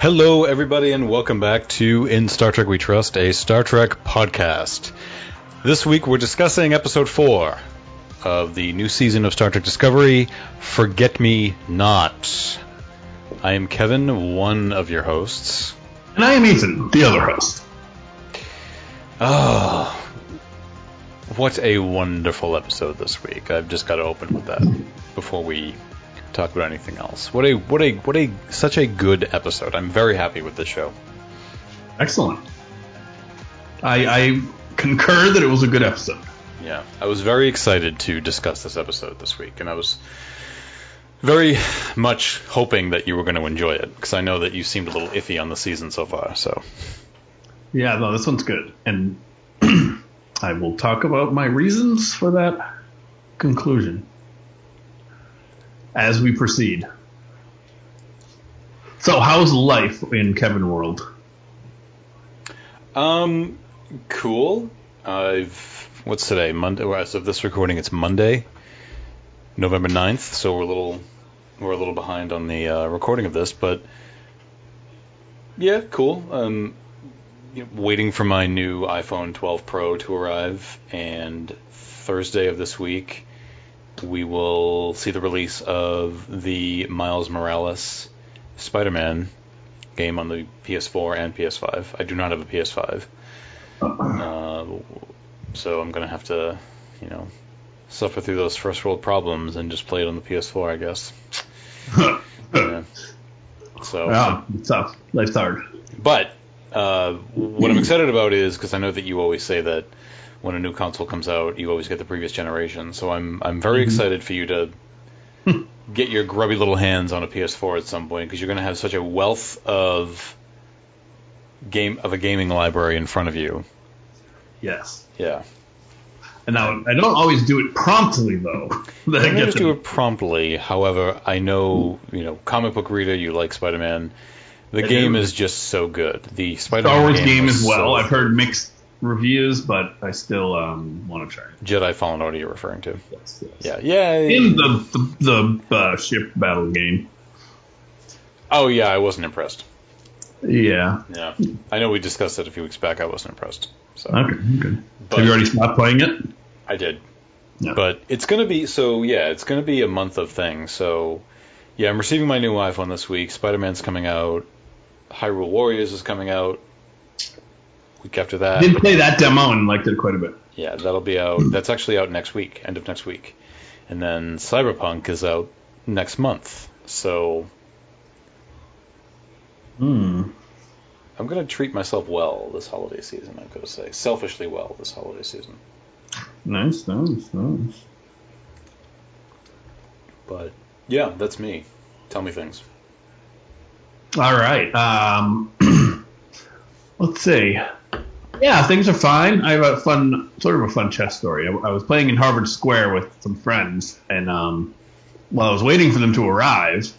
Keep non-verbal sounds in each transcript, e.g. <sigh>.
Hello, everybody, and welcome back to In Star Trek We Trust, a Star Trek podcast. This week we're discussing episode 4 of the new season of Star Trek Discovery Forget Me Not. I am Kevin, one of your hosts. And I am Ethan, the other host. Oh, what a wonderful episode this week. I've just got to open with that before we talk about anything else. What a what a what a such a good episode. I'm very happy with this show. Excellent. I, I concur that it was a good episode. Yeah, I was very excited to discuss this episode this week, and I was very much hoping that you were going to enjoy it because I know that you seemed a little iffy on the season so far. So Yeah, no, this one's good. And <clears throat> I will talk about my reasons for that conclusion as we proceed. So, how's life in Kevin World? Um, cool. I've what's today? Monday. Well, as of this recording, it's Monday, November 9th. So we're a little we're a little behind on the uh, recording of this, but yeah, cool. Um, you know, waiting for my new iPhone 12 Pro to arrive, and Thursday of this week we will see the release of the Miles Morales Spider-Man game on the PS4 and PS5. I do not have a PS5, uh, so I'm gonna have to, you know, suffer through those first world problems and just play it on the PS4, I guess. yeah. So, Yeah, it's tough. Life's hard. but uh, what I'm excited about is because I know that you always say that when a new console comes out, you always get the previous generation. So I'm I'm very mm-hmm. excited for you to hmm. get your grubby little hands on a PS4 at some point because you're going to have such a wealth of game of a gaming library in front of you. Yes. Yeah, And now, I don't always do it promptly, though. <laughs> I don't always do it promptly. However, I know you know comic book reader. You like Spider-Man. The I game do. is just so good. The Spider-Man Star Wars game was as well. so- I've heard mixed reviews, but I still um, want to try it. Jedi Fallen Order. You're referring to? Yes, yes. Yeah, yeah. In the the, the uh, ship battle game. Oh yeah, I wasn't impressed. Yeah. Yeah, I know we discussed it a few weeks back. I wasn't impressed. So Okay. Good. But- Have you already stopped playing it? I did, No. but it's gonna be so. Yeah, it's gonna be a month of things. So yeah, I'm receiving my new iPhone this week. Spider-Man's coming out. Hyrule Warriors is coming out. Week after that, did play that demo and liked it quite a bit. yeah, that'll be out. That's actually out next week, end of next week, and then Cyberpunk is out next month. So Hmm. I'm gonna treat myself well this holiday season. I'm gonna say, selfishly well this holiday season. Nice, nice, nice. But yeah, that's me. Tell me things. All right. Um, <clears throat> let's see. Yeah, things are fine. I have a fun, sort of a fun chess story. I, I was playing in Harvard Square with some friends, and um, while I was waiting for them to arrive,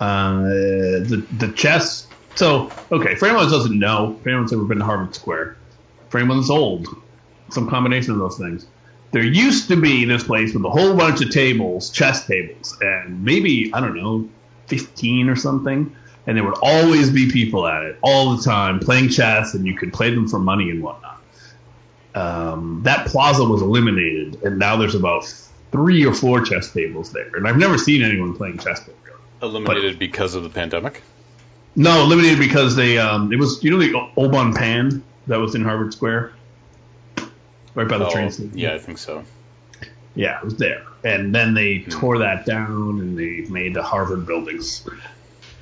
uh, the the chess. So, okay, for anyone doesn't know, for anyone that's ever been to Harvard Square, for anyone old, some combination of those things. There used to be this place with a whole bunch of tables, chess tables, and maybe I don't know, fifteen or something. And there would always be people at it all the time playing chess, and you could play them for money and whatnot. Um, that plaza was eliminated, and now there's about three or four chess tables there. And I've never seen anyone playing chess there. Eliminated because of the pandemic. No, eliminated because they um, it was you know the Au Bon Pain that was in Harvard Square, right by the Oh, train station. yeah, I think so. Yeah, it was there. And then they tore that down and they made the Harvard buildings.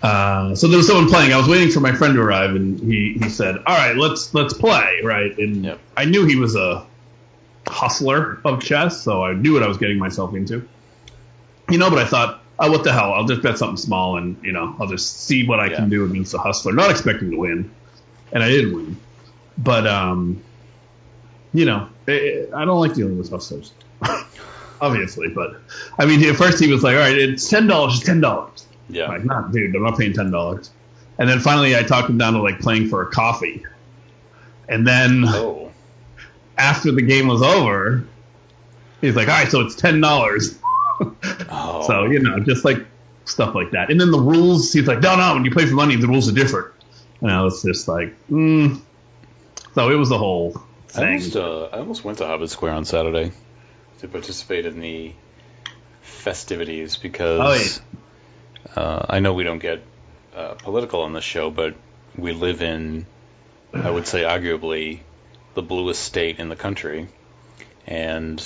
Uh, so there was someone playing. I was waiting for my friend to arrive, and he, he said, "All right, let's let's play." Right, and Yep. I knew he was a hustler of chess, so I knew what I was getting myself into. You know, but I thought, oh, what the hell? I'll just bet something small, and you know, I'll just see what I Yeah. can do against the hustler. Not expecting to win, and I didn't win. But um, you know, I I don't like dealing with hustlers <laughs> obviously. But I mean, at first he was like, "All right, it's ten dollars, it's ten dollars." Yeah. Like, not, dude, I'm not paying ten dollars. And then finally, I talked him down to like playing for a coffee. And then Oh. after the game was over, he's like, "All right, so it's ten dollars." <laughs> Oh. So you know, just like stuff like that. And then the rules, he's like, no, no, when you play for money, the rules are different. And I was just like, mm. So it was a whole thing. I almost, uh, I almost went to Harvard Square on Saturday to participate in the festivities because Oh, uh, I know we don't get uh, political on this show, but we live in, I would say, arguably the bluest state in the country. And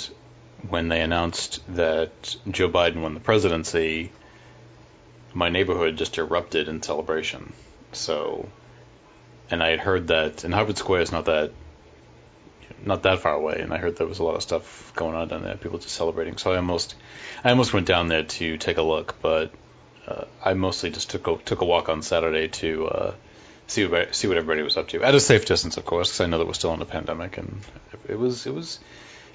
when they announced that Joe Biden won the presidency, my neighborhood just erupted in celebration. So, and I had heard that, and Harvard Square is not that not that far away, and I heard there was a lot of stuff going on down there, people just celebrating. So I almost, I almost went down there to take a look, but uh, I mostly just took a, took a walk on Saturday to uh, see what see what everybody was up to at a safe distance, of course, because I know that we're still in a pandemic, and it was it was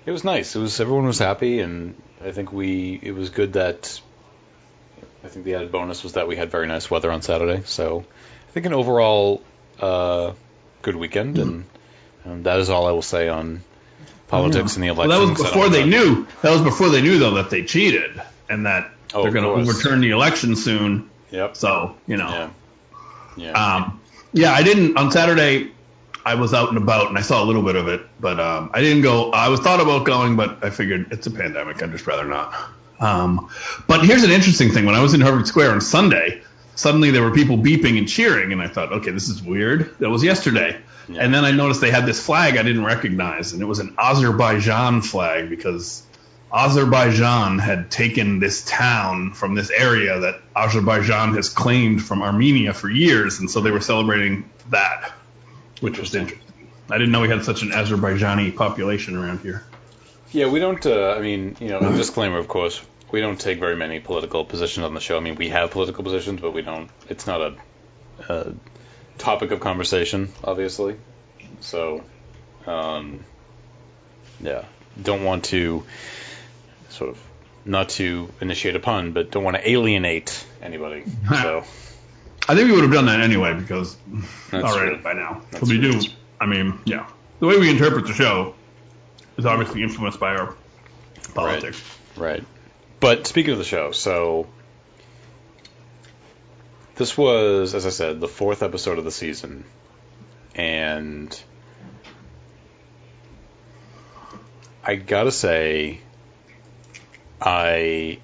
it was nice. It was everyone was happy, and I think we it was good that I think the added bonus was that we had very nice weather on Saturday. So I think an overall uh, good weekend, and, and that is all I will say on politics and the election. Well, that was before they knew. That was before they knew though that they cheated and that Oh, they're going to overturn the election soon. Yep. So you know, Yeah. Yeah. um, yeah, I didn't on Saturday. I was out and about and I saw a little bit of it, but um, I didn't go. I was thought about going, but I figured it's a pandemic. I'd just rather not. Um, but here's an interesting thing. When I was in Harvard Square on Sunday, suddenly there were people beeping and cheering, and I thought, okay, this is weird. That was yesterday. Yeah. And then I noticed they had this flag I didn't recognize, and it was an Azerbaijan flag because Azerbaijan had taken this town from this area that Azerbaijan has claimed from Armenia for years, and so they were celebrating that, which was interesting. I didn't know we had such an Azerbaijani population around here. Yeah, we don't. Uh, I mean, you know, a disclaimer, of course, we don't take very many political positions on the show. I mean, we have political positions, but we don't. It's not a, a topic of conversation, obviously. So, um, yeah, don't want to sort of not to initiate a pun, but don't want to alienate anybody. <laughs> So I think we would have done that anyway because That's already true. by now. That's we do. I mean, yeah, the way we interpret the show is obviously influenced by our politics. Right. But speaking of the show, so this was, as I said, the fourth episode of the season, and I gotta say, I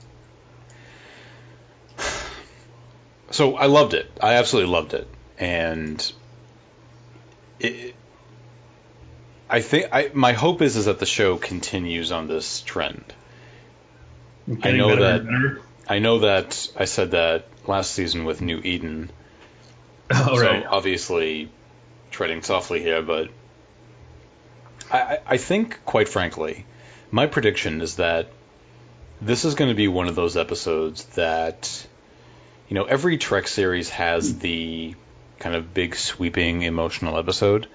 so I loved it. I absolutely loved it, and it. I think I my hope is is that the show continues on this trend. Getting know that- I know that I said that last season with New Eden, <laughs> so right. obviously treading softly here, but I, I- I think, quite frankly, my prediction is that this is going to be one of those episodes that, you know, every Trek series has the kind of big sweeping emotional episode,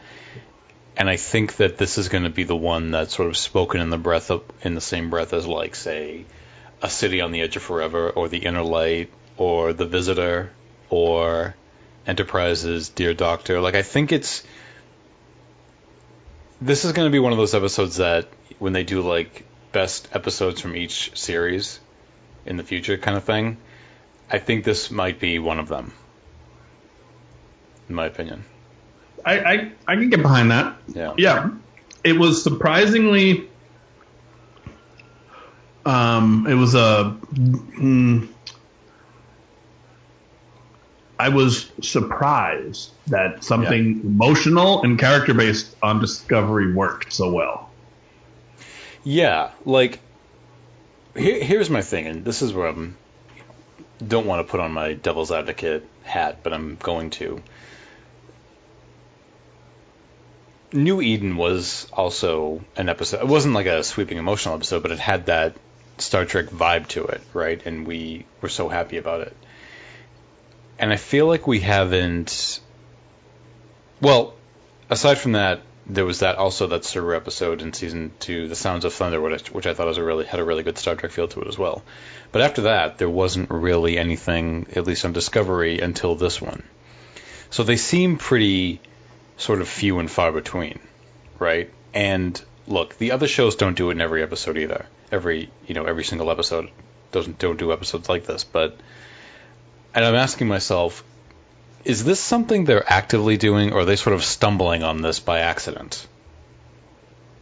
and I think that this is going to be the one that's sort of spoken in the breath of, in the same breath as, like, say, a City on the Edge of Forever, or The Inner Light, or The Visitor, or Enterprise's Dear Doctor. Like, I think it's. This is going to be one of those episodes that, when they do, like, best episodes from each series in the future kind of thing, I think this might be one of them. In my opinion. I, I I can get behind that. Yeah. Yeah, it was surprisingly. Um, it was a. Mm, I was surprised that something emotional and character based on Discovery worked so well. Yeah, like here, here's my thing, and this is where I'm don't want to put on my devil's advocate hat, but I'm going to. New Eden was also an episode. It wasn't like a sweeping emotional episode, but it had that Star Trek vibe to it, right? And we were so happy about it. And I feel like we haven't. Well, aside from that, there was that also that Saru episode in season two, The Sounds of Thunder, which, which I thought was a really had a really good Star Trek feel to it as well. But after that, there wasn't really anything, at least on Discovery, until this one. So they seem pretty sort of few and far between, right? And look, the other shows don't do it in every episode either. Every you know every single episode doesn't don't do episodes like this, but and I'm asking myself, is this something they're actively doing, or are they sort of stumbling on this by accident?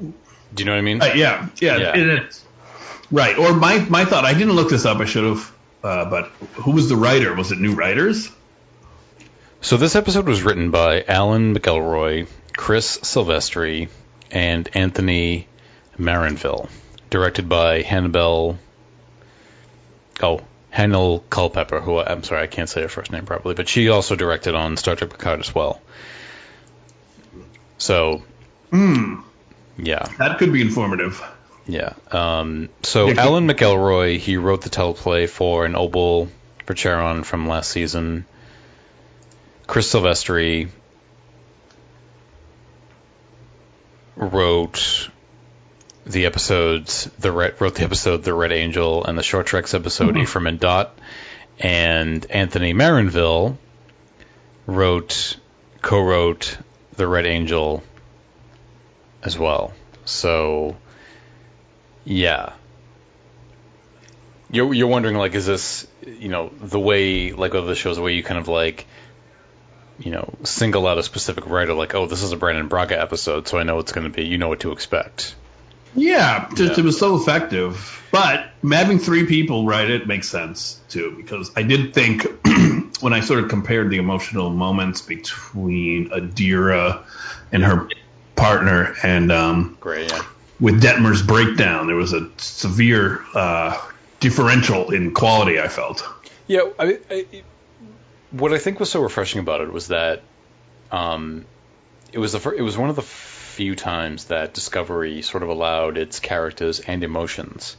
Do you know what I mean? Uh, yeah, yeah, Yeah. and it's- right. Or my my thought. I didn't look this up. I should have. Uh, but who was the writer? Was it new writers? So this episode was written by Alan McElroy, Chris Silvestri, and Anthony Maranville, directed by Hannibal. Oh, Hannibal Culpepper, who I'm sorry I can't say her first name properly, but she also directed on Star Trek Picard as well. So, Hmm. yeah, That could be informative. yeah. Um, so Yeah, Alan McElroy, he wrote the teleplay for an Obol for Charon from last season. Chris Silvestri wrote the episodes the red wrote the episode the Red Angel and the Short Treks episode mm-hmm. Ephraim and Dot, and Anthony Maranville wrote co-wrote the Red Angel as well. So yeah. You're you're wondering like is this you know the way like of the shows the way you kind of like you know single out a specific writer like oh this is a Brannon Braga episode so I know it's going to be you know what to expect. Yeah, just Yeah. it was so effective. But having three people write it makes sense too, because I did think <clears throat> when I sort of compared the emotional moments between Adira and her partner, and um, Great. Yeah. with Detmer's breakdown, there was a severe uh, differential in quality. I felt. Yeah, I, I, what I think was so refreshing about it was that um, it was the fir- it was one of the few times that Discovery sort of allowed its characters and emotions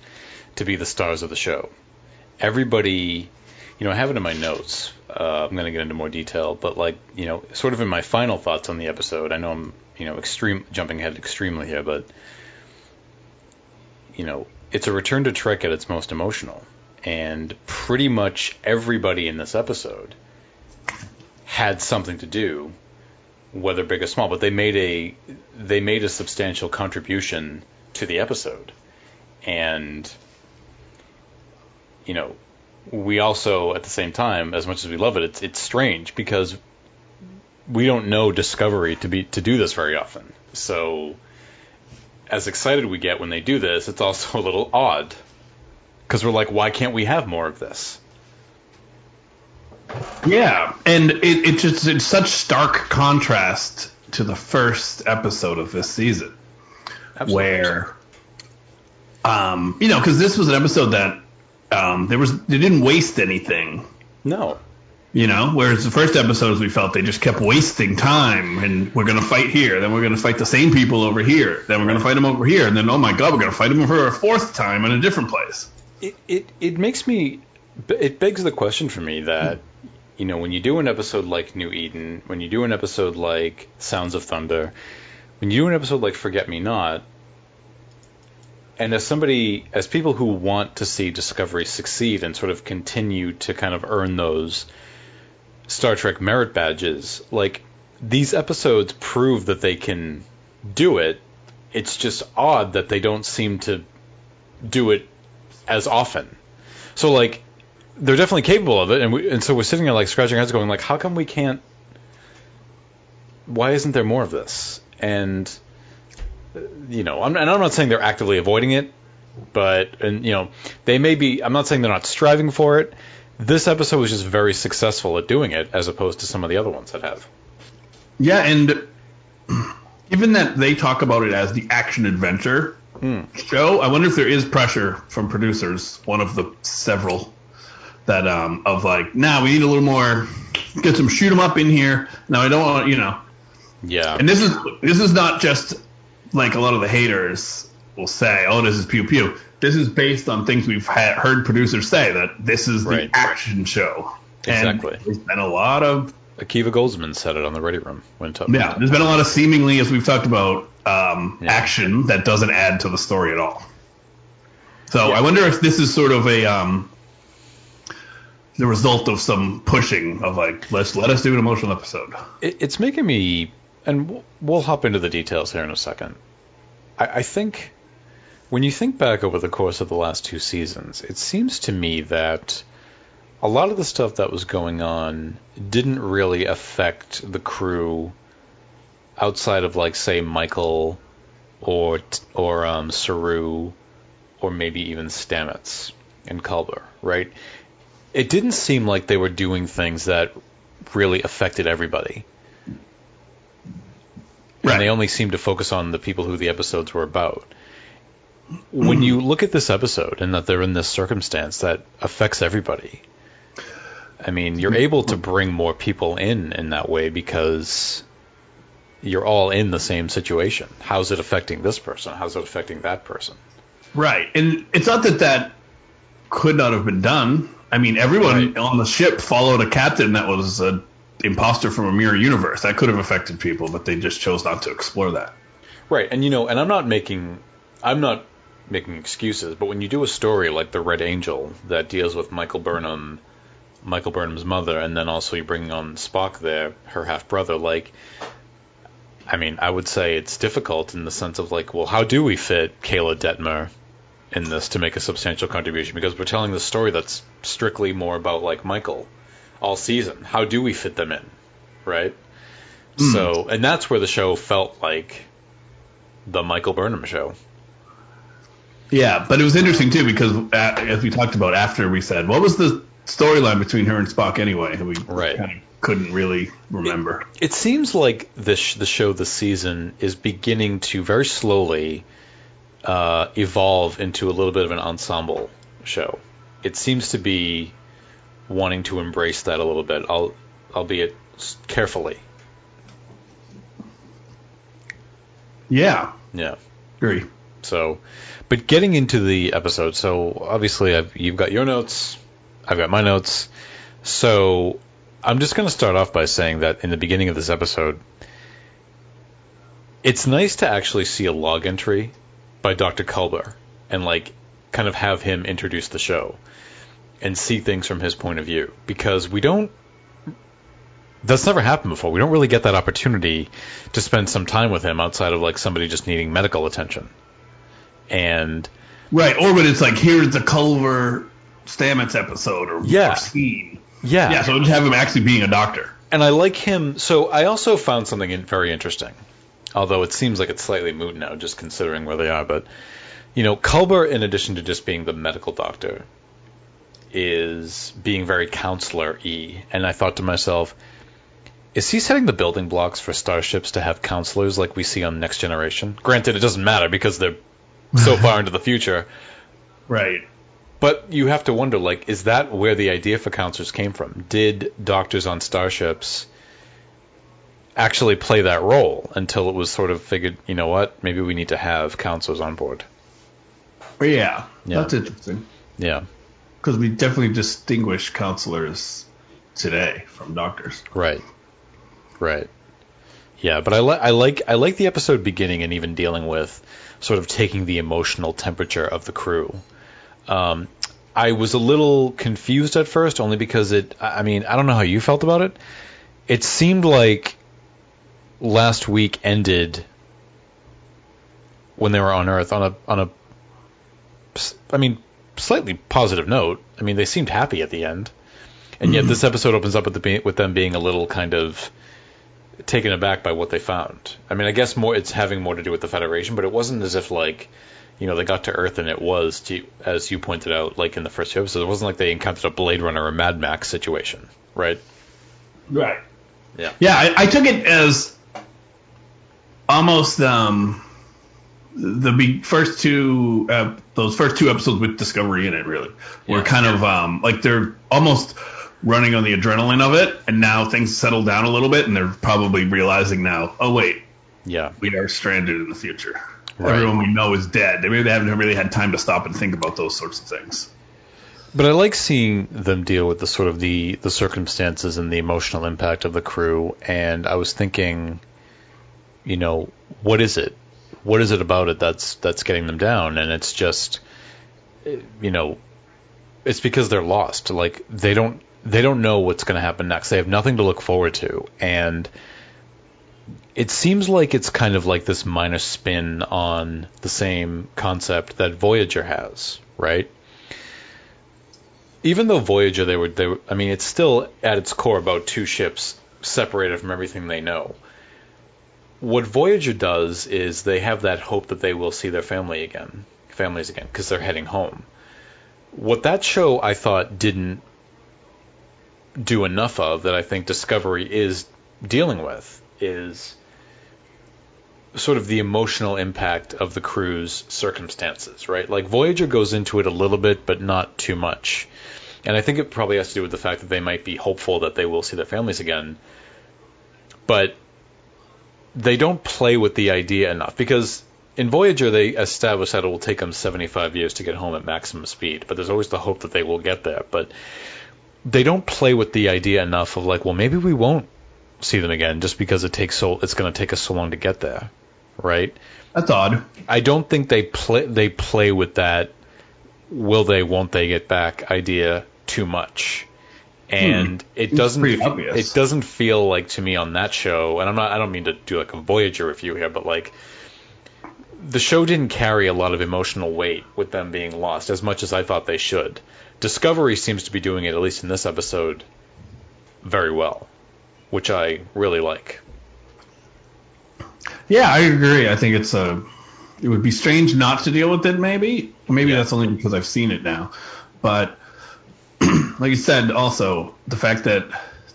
to be the stars of the show. Everybody, you know, I have it in my notes. Uh, I'm going to get into more detail, but like you know, sort of in my final thoughts on the episode. I know I'm you know extreme jumping ahead extremely here, but you know, it's a return to Trek at its most emotional and pretty much everybody in this episode had something to do, whether big or small. But they made a they made a substantial contribution to the episode, and you know, we also at the same time, as much as we love it, it's it's strange because we don't know Discovery to be to do this very often. So, as excited we get when they do this, it's also <laughs> a little odd because we're like, why can't we have more of this? Yeah, and it, it just it's such stark contrast to the first episode of this season. where um you know because this was an episode that um there was they didn't waste anything. No, you know whereas the first episodes we felt they just kept wasting time and we're gonna fight here then we're gonna fight the same people over here then we're gonna fight them over here and then oh my god we're gonna fight them for a fourth time in a different place. It it it makes me it begs the question for me that you know when you do an episode like New Eden, when you do an episode like Sounds of Thunder, when you do an episode like Forget Me Not, and as somebody as people who want to see Discovery succeed and sort of continue to kind of earn those Star Trek merit badges, like these episodes prove that they can do it. It's just odd that they don't seem to do it as often. So like they're definitely capable of it, and we, and so we're sitting there like scratching our heads, going like, how come we can't? Why isn't there more of this? And you know, I'm, and I'm not saying they're actively avoiding it, but and you know, they may be. I'm not saying they're not striving for it. This episode was just very successful at doing it, as opposed to some of the other ones that have. yeah and <clears throat> given that they talk about it as the action adventure hmm. show i wonder if there is pressure from producers one of the several that um of like now we need a little more get some shoot 'em up in here now i don't want you know Yeah, and this is this is not just like a lot of the haters will say oh this is pew pew this is based on things we've had, heard producers say that this is the Right. action show Exactly. and there's been a lot of Akiva Goldsman said it on the Ready Room when talking. yeah, there's been a lot of seemingly, as we've talked about, um, Yeah. action that doesn't add to the story at all. So Yeah. I wonder if this is sort of a um, the result of some pushing of like let's let us do an emotional episode. it, it's making me, and we'll, hop into the details here in a second. I, I think when you think back over the course of the last two seasons, it seems to me that a lot of the stuff that was going on didn't really affect the crew outside of like say Michael or or um, Saru or maybe even Stamets and Culber, right? It didn't seem like they were doing things that really affected everybody. Right. And they only seemed to focus on the people who the episodes were about. When you mm-hmm. look at this episode and that they're in this circumstance that affects everybody, I mean, you're mm-hmm. able to bring more people in in that way because you're all in the same situation. How's it affecting this person? How's it affecting that person? Right. And it's not that that could not have been done. I mean, everyone Right. on the ship followed a captain that was an imposter from a mirror universe. That could have affected people, but they just chose not to explore that. Right, and you know, and I'm not making, I'm not making excuses, but when you do a story like the Red Angel that deals with Michael Burnham, Michael Burnham's mother, and then also you bring on Spock there, her half brother, like, I mean, I would say it's difficult in the sense of like, well, how do we fit Keyla Detmer in this to make a substantial contribution? Because we're telling the story that's strictly more about like Michael all season. How do we fit them in, right? So, and that's where the show felt like the Michael Burnham show. Yeah, but it was interesting too because uh, as we talked about after we said, what was the storyline between her and Spock anyway? And we Right. kind of couldn't really remember. It seems like this the show this season is beginning to very slowly uh, evolve into a little bit of an ensemble show. It seems to be wanting to embrace that a little bit, al- albeit carefully. Yeah, Yeah. agree. So, but getting into the episode, so obviously I've, you've got your notes, I've got my notes. So I'm just going to start off by saying that in the beginning of this episode, it's nice to actually see a log entry by Dr. Culber and like kind of have him introduce the show and see things from his point of view because we don't that's never happened before. We don't really get that opportunity to spend some time with him outside of like somebody just needing medical attention. And Right, or when it's like here's the Culber Stamets episode or, Yeah. or scene. yeah, Yeah, so just have him actually being a doctor. and I like him. So I also found something very interesting, although it seems like it's slightly moot now, just considering where they are. But you know, Culber, in addition to just being the medical doctor, is being very counselor-y. And I thought to myself, is he setting the building blocks for starships to have counselors like we see on Next Generation? Granted, it doesn't matter because they're so <laughs> far into the future. Right. But you have to wonder, like, is that where the idea for counselors came from? Did doctors on starships actually play that role until it was sort of figured, you know what, maybe we need to have counselors on board? Yeah, Yeah. that's interesting Yeah, because we definitely distinguish counselors today from doctors. right, right. Yeah, but I, li- I like I like the episode beginning and even dealing with sort of taking the emotional temperature of the crew. Um, I was a little confused at first, only because it. I I mean, I don't know how you felt about it. It seemed like last week ended when they were on Earth on a on a. s- I mean, slightly positive note. I mean, they seemed happy at the end, and yet mm-hmm. this episode opens up with the with them being a little kind of taken aback by what they found. I mean, I guess more it's having more to do with the Federation, but it wasn't as if like, you know, they got to Earth and it was, to, as you pointed out, like in the first few episodes, it wasn't like they encountered a Blade Runner or Mad Max situation, right? Right. Yeah. Yeah, I, I took it as almost um, the be- first two uh, those first two episodes with Discovery in it really were Yeah. kind of um, like they're almost running on the adrenaline of it, and now things settle down a little bit, and they're probably realizing now, oh wait, Yeah. we are stranded in the future. Right. Everyone we know is dead. Maybe they haven't really had time to stop and think about those sorts of things. But I like seeing them deal with the sort of the the circumstances and the emotional impact of the crew. And I was thinking, you know, what is it? What is it about it that's that's getting them down? And it's just, eh, you know, it's because they're lost. Like they don't they don't know what's going to happen next. They have nothing to look forward to, and it seems like it's kind of like this minor spin on the same concept that Voyager has, right? even though Voyager, they were, they were, I mean, it's still at its core about two ships separated from everything they know. What Voyager does is they have that hope that they will see their family again, families again, because they're heading home. What that show I thought didn't do enough of that I think Discovery is dealing with is sort of the emotional impact of the crew's circumstances, right? Like Voyager goes into it a little bit, but not too much. And I think it probably has to do with the fact that they might be hopeful that they will see their families again. But they don't play with the idea enough because in Voyager they establish that it will take them 75 years to get home at maximum speed, but there's always the hope that they will get there. But they don't play with the idea enough of like, well, maybe we won't see them again just because it takes so it's going to take us so long to get there, right? That's odd. I don't think they play they play with that will they won't they get back idea too much. And hmm. it doesn't it doesn't feel like to me on that show and I'm not I don't mean to do like a Voyager review here but like the show didn't carry a lot of emotional weight with them being lost as much as I thought they should. Discovery seems to be doing it at least in this episode very well, which I really like. Yeah, I agree. I think it's a. It would be strange not to deal with it. Maybe, maybe Yeah. that's only because I've seen it now. But <clears throat> like you said, also the fact that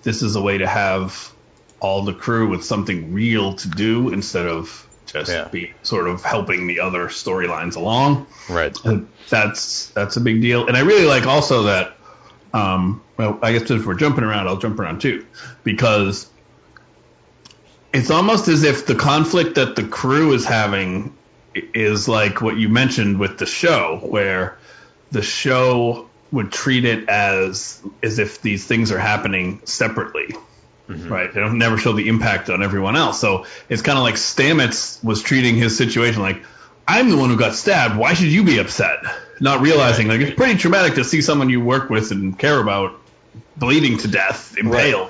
this is a way to have all the crew with something real to do instead of just Yeah. be sort of helping the other storylines along. Right. And that's that's a big deal. And I really like also that. Um, well, I guess if we're jumping around, I'll jump around too, because it's almost as if the conflict that the crew is having is like what you mentioned with the show, where the show would treat it as as if these things are happening separately. Mm-hmm. Right, they don't never show the impact on everyone else. So it's kind of like Stamets was treating his situation like, I'm the one who got stabbed. Why should you be upset? Not realizing like it's pretty traumatic to see someone you work with and care about bleeding to death, impaled.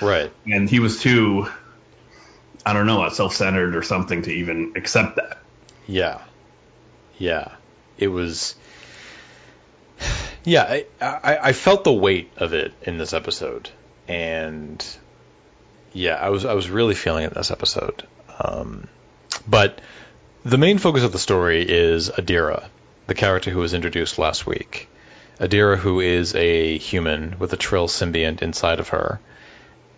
Right. And he was too, I don't know, self-centered or something to even accept that. Yeah, yeah. It was. Yeah, I, I I felt the weight of it in this episode, and yeah, I was I was really feeling it this episode. Um, but the main focus of the story is Adira, the character who was introduced last week. Adira, who is a human with a Trill symbiont inside of her,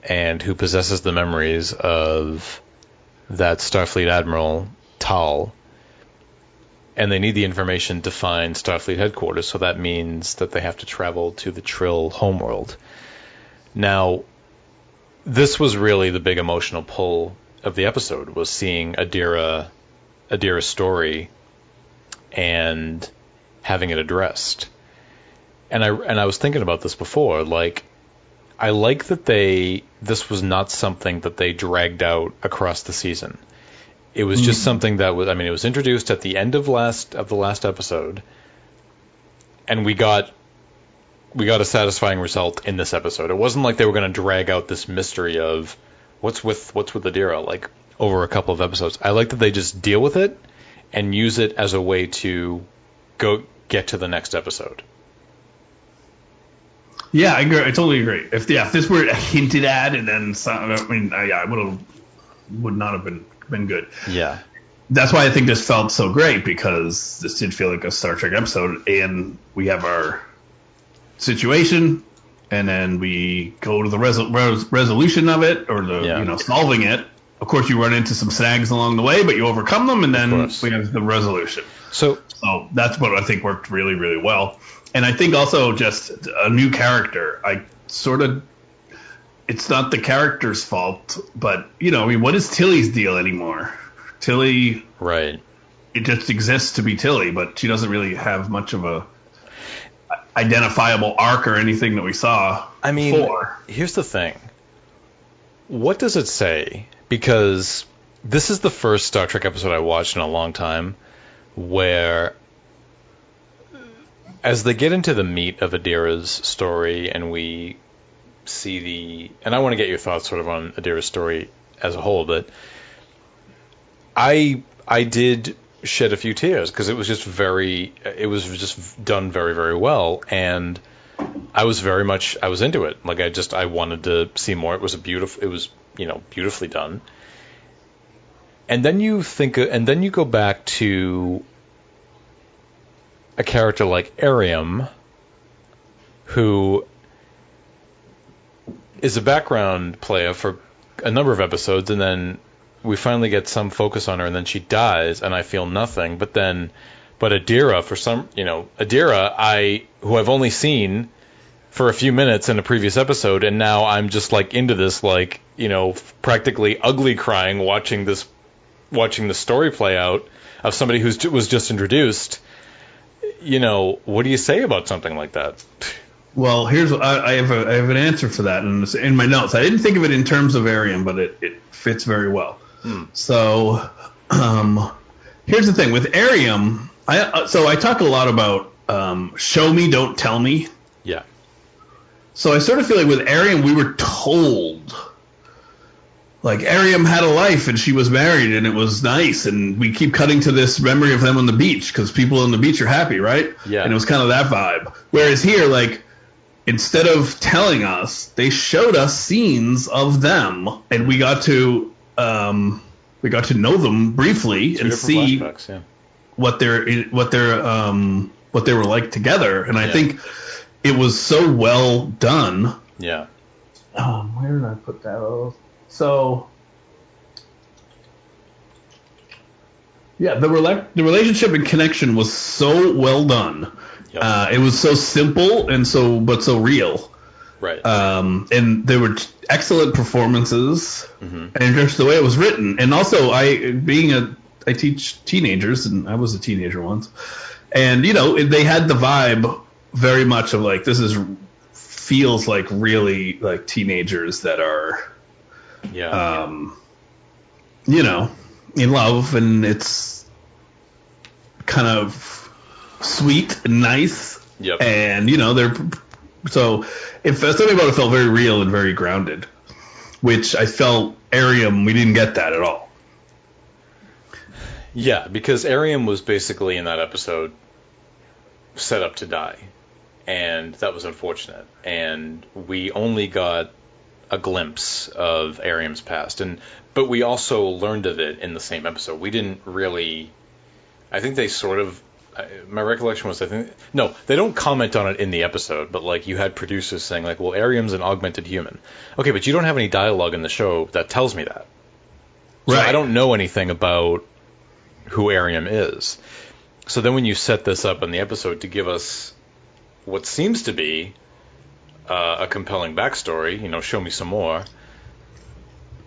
and who possesses the memories of that Starfleet admiral Tal, and they need the information to find Starfleet headquarters, so that means that they have to travel to the Trill homeworld. Now, this was really the big emotional pull of the episode was seeing Adira Adira's story and having it addressed. And I and I was thinking about this before, like I like that they this was not something that they dragged out across the season. It was just hmm. something that was I mean it was introduced at the end of last of the last episode and we got we got a satisfying result in this episode. It wasn't like they were going to drag out this mystery of what's with what's with Adira like over a couple of episodes. I like that they just deal with it and use it as a way to go get to the next episode. Yeah, I agree. I totally agree. If yeah, if this were hinted at and then some, I mean, I, yeah, I would have would not have been been good. Yeah. That's why I think this felt so great because this did feel like a Star Trek episode, and we have our situation, and then we go to the resol- res- resolution of it or the Yeah. you know solving it. Of course, you run into some snags along the way, but you overcome them, and then we have the resolution. So So that's what I think worked really, really well. And I think also just a new character. I sort of, it's not the character's fault, but you know, I mean, what is Tilly's deal anymore? Tilly, right. it just exists to be Tilly, but she doesn't really have much of a identifiable arc or anything that we saw. I mean, before. here's the thing. What does it say? Because this is the first Star Trek episode I watched in a long time where, as they get into the meat of Adira's story and we see the. And I want to get your thoughts sort of on Adira's story as a whole, but I I did shed a few tears because it was just very it was just done very very well and I was very much I was into it. Like I just I wanted to see more. It was a beautiful. It was you know beautifully done. And then you think, and then you go back to a character like Airiam, who is a background player for a number of episodes, and then we finally get some focus on her, and then she dies, and I feel nothing. But then, but Adira, for some, you know, Adira, I who I've only seen for a few minutes in a previous episode, and now I'm just like into this, like you know, practically ugly crying watching this, watching the story play out of somebody who was just introduced. You know, what do you say about something like that? Well, here's I, I have a I have an answer for that in, in my notes. I didn't think of it in terms of Airiam, but it, it fits very well. Hmm. So, um, here's the thing with Airiam. I uh, so I talk a lot about um, show me, don't tell me. Yeah. So I sort of feel like with Airiam, we were told like Airiam had a life and she was married and it was nice and we keep cutting to this memory of them on the beach because people on the beach are happy, right? Yeah. And it was kind of that vibe. Whereas here, like instead of telling us, they showed us scenes of them, and we got to um, we got to know them briefly Two and see yeah. what they're what they're um, what they were like together. And I yeah. think it was so well done. Yeah. Um, where did I put that? So. Yeah, the rela- the relationship and connection was so well done Yep. Uh, it was so simple and so, but so real. Right. Um, and there were excellent performances, mm-hmm. and just the way it was written, and also I, being a, I teach teenagers, and I was a teenager once, and you know they had the vibe very much of like this is feels like really like teenagers that are, yeah, um, you know, in love, and it's kind of sweet and nice. Yep. And you know they're so if something about it felt very real and very grounded, which I felt Airiam we didn't get that at all. Yeah, because Airiam was basically in that episode set up to die, and that was unfortunate. And we only got a glimpse of Airiam's past, and but we also learned of it in the same episode. We didn't really. I think they sort of my recollection was I think no, they don't comment on it in the episode, but like you had producers saying like, well, Airiam's an augmented human. Okay, but you don't have any dialogue in the show that tells me that. Right. So. I don't know anything about who Airiam is. So then when you set this up in the episode to give us what seems to be uh, a compelling backstory, you know, show me some more.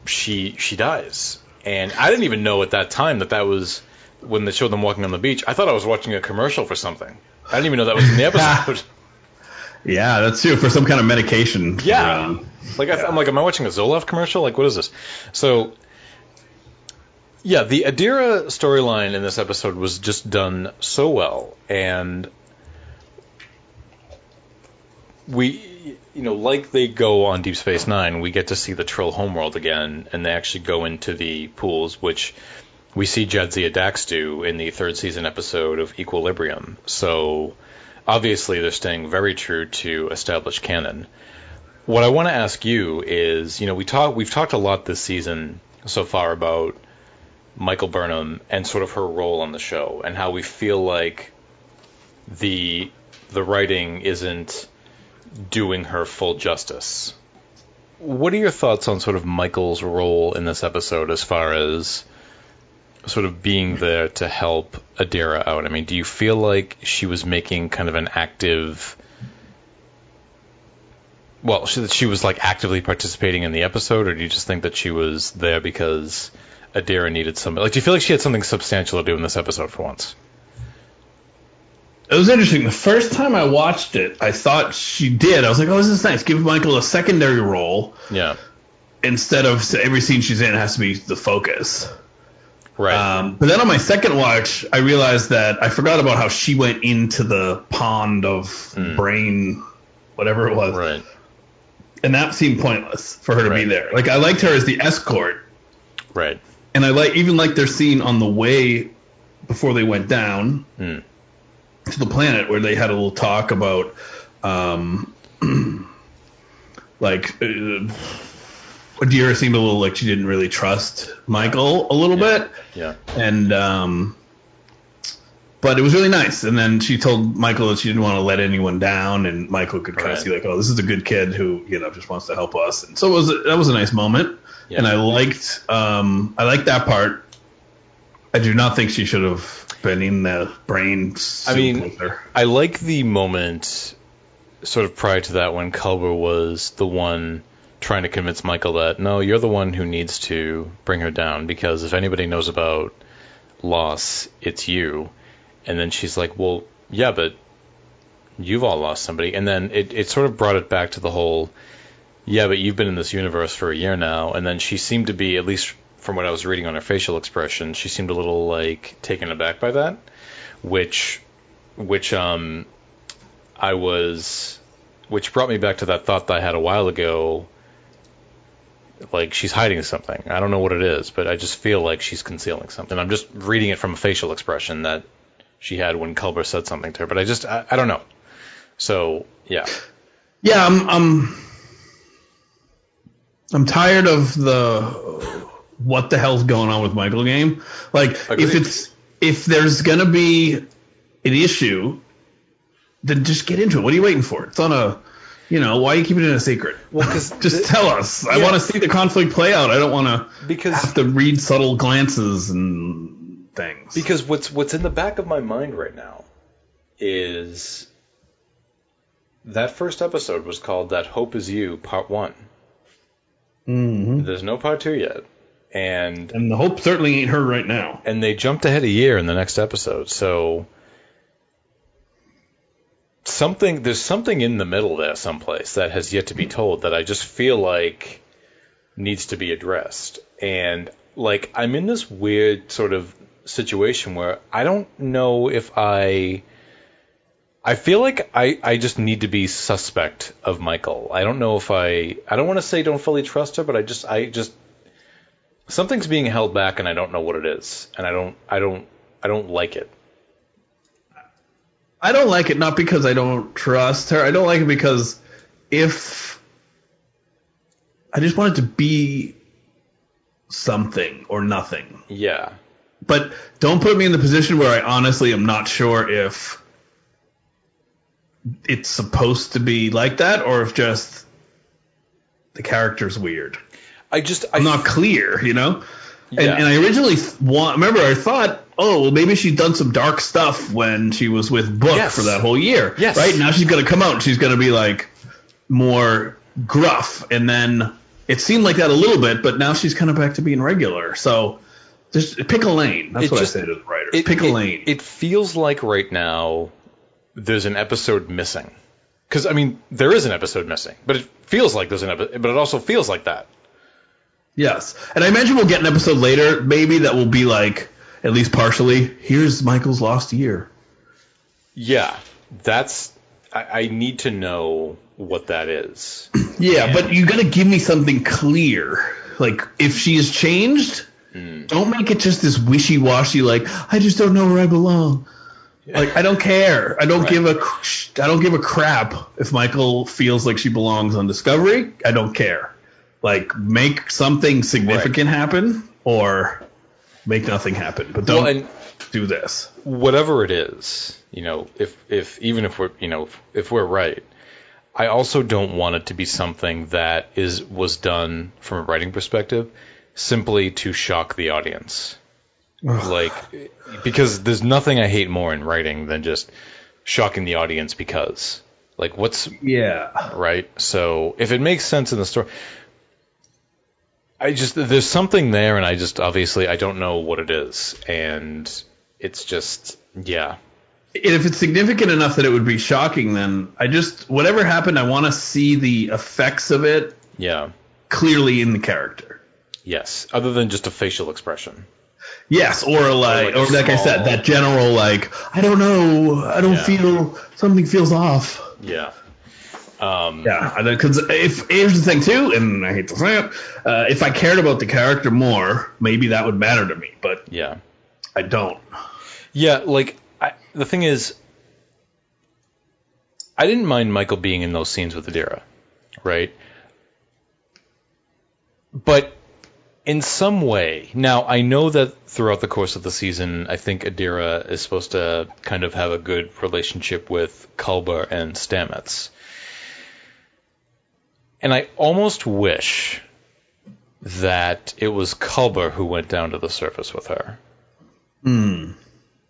She she dies, and I didn't even know at that time that that was when they showed them walking on the beach, I thought I was watching a commercial for something. I didn't even know that was in the episode. <laughs> yeah, that's true for some kind of medication. Yeah, um, like I am like, am I watching a Zoloft commercial? Like, what is this? So, yeah, the Adira storyline in this episode was just done so well, and we, you know, like they go on Deep Space Nine, we get to see the Trill homeworld again, and they actually go into the pools, which we see Jadzia Dax do in the third season episode of Equilibrium. So obviously they're staying very true to established canon. What I want to ask you is, you know, we talk we've talked a lot this season so far about Michael Burnham and sort of her role on the show and how we feel like the the writing isn't doing her full justice. What are your thoughts on sort of Michael's role in this episode as far as sort of being there to help Adira out? I mean, do you feel like she was making kind of an active well, she, she was like actively participating in the episode, or do you just think that she was there because Adira needed something? Like, do you feel like she had something substantial to do in this episode for once? It was interesting. The first time I watched it, I thought she did. I was like, "Oh, this is nice. Give Michael a secondary role." Yeah. Instead of every scene she's in has to be the focus. Right. Um, but then on my second watch, I realized that I forgot about how she went into the pond of mm. brain, whatever it was. Right. And that seemed pointless for her to right. be there. Like I liked her as the escort. Right. And I like even like their scene on the way before they went down mm. to the planet where they had a little talk about um, <clears throat> like uh, Adira seemed a little like she didn't really trust Michael a little bit, Yeah. and um, but it was really nice. And then she told Michael that she didn't want to let anyone down, and Michael could kind Right. of see like, oh, this is a good kid who you know just wants to help us. And so it was that was a nice moment, Yeah. and I liked um, I liked that part. I do not think she should have been in the brain soup I mean, with her. I like the moment sort of prior to that when Culber was the one trying to convince Michael that no, you're the one who needs to bring her down because if anybody knows about loss, it's you. And then she's like, well, yeah, but you've all lost somebody. And then it, it sort of brought it back to the whole, yeah, but you've been in this universe for a year now. And then she seemed to be, at least from what I was reading on her facial expression, she seemed a little like taken aback by that, which, which um, I was, which brought me back to that thought that I had a while ago. Like she's hiding something. I don't know what it is, but I just feel like she's concealing something. I'm just reading it from a facial expression that she had when Culber said something to her, but I just I, I don't know. So yeah, Yeah, I'm I'm I'm tired of the what the hell's going on with Michael game. Like if it's if there's gonna be an issue, then just get into it. What are you waiting for? It's on a you know, why are you keeping it a secret? Well, 'cause <laughs> just the- tell us. I want to see the conflict play out. I don't want to because have to read subtle glances and things. because what's what's in the back of my mind right now is that first episode was called "That Hope Is You" Part One. Mhm. There's no Part Two yet, and And the hope certainly ain't her right now. and they jumped ahead a year in the next episode. So something there's something in the middle there someplace that has yet to be told that I just feel like needs to be addressed. And like I'm in this weird sort of situation where I don't know if I I feel like I, I just need to be suspect of Michael. I don't know if I I don't want to say don't fully trust her, but I just I just something's being held back and I don't know what it is. And I don't I don't I don't like it. I don't like it not because I don't trust her. I don't like it because if I just want it to be something or nothing. Yeah. But don't put me in the position where I honestly am not sure if it's supposed to be like that or if just the character's weird. I just I I'm not clear, you know? And, Yeah. and I originally th- want, remember I thought, oh, well, maybe she'd done some dark stuff when she was with Book Yes. for that whole year. Yes. Right? Now she's going to come out and she's going to be like more gruff. And then it seemed like that a little bit, but now she's kind of back to being regular. So just pick a lane. That's It what just- I say to the writer. it, pick a it- lane. It feels like right now there's an episode missing. Because I mean, there is an episode missing, but it feels like there's an episode. But it also feels like that. yes. And I imagine we'll get an episode later, maybe that will be like, at least partially, here's Michael's lost year. Yeah, that's. I, I need to know what that is. <clears throat> Yeah, And- but you got to give me something clear. Like, if she has changed, Hmm. don't make it just this wishy-washy. Like, I just don't know where I belong. Like, I don't care. I don't Right. give a. I don't give a crap if Michael feels like she belongs on Discovery. I don't care. Like, make something significant happen, or make nothing happen. But don't Well, do this. whatever it is, you know, if if even if we're you know if, if we're right, I also don't want it to be something that is was done from a writing perspective simply to shock the audience. Like because there's nothing I hate more in writing than just shocking the audience because like what's Yeah. right? So if it makes sense in the story, I just there's something there, and I just obviously I don't know what it is, and it's just yeah, if it's significant enough that it would be shocking, then I just whatever happened, I want to see the effects of it yeah, clearly in the character. yes. Other than just a facial expression, Yes, or like, like or like I said, that general like, I don't know, I don't Yeah. feel something feels off. yeah, um, Yeah, because if here's the thing too, and I hate to say it, uh, if I cared about the character more, maybe that would matter to me, but yeah, I don't. yeah. Like I, the thing is, I didn't mind Michael being in those scenes with Adira, right? But in some way, now I know that throughout the course of the season, I think Adira is supposed to kind of have a good relationship with Culber and Stamets. And I almost wish that it was Culber who went down to the surface with her. Hmm.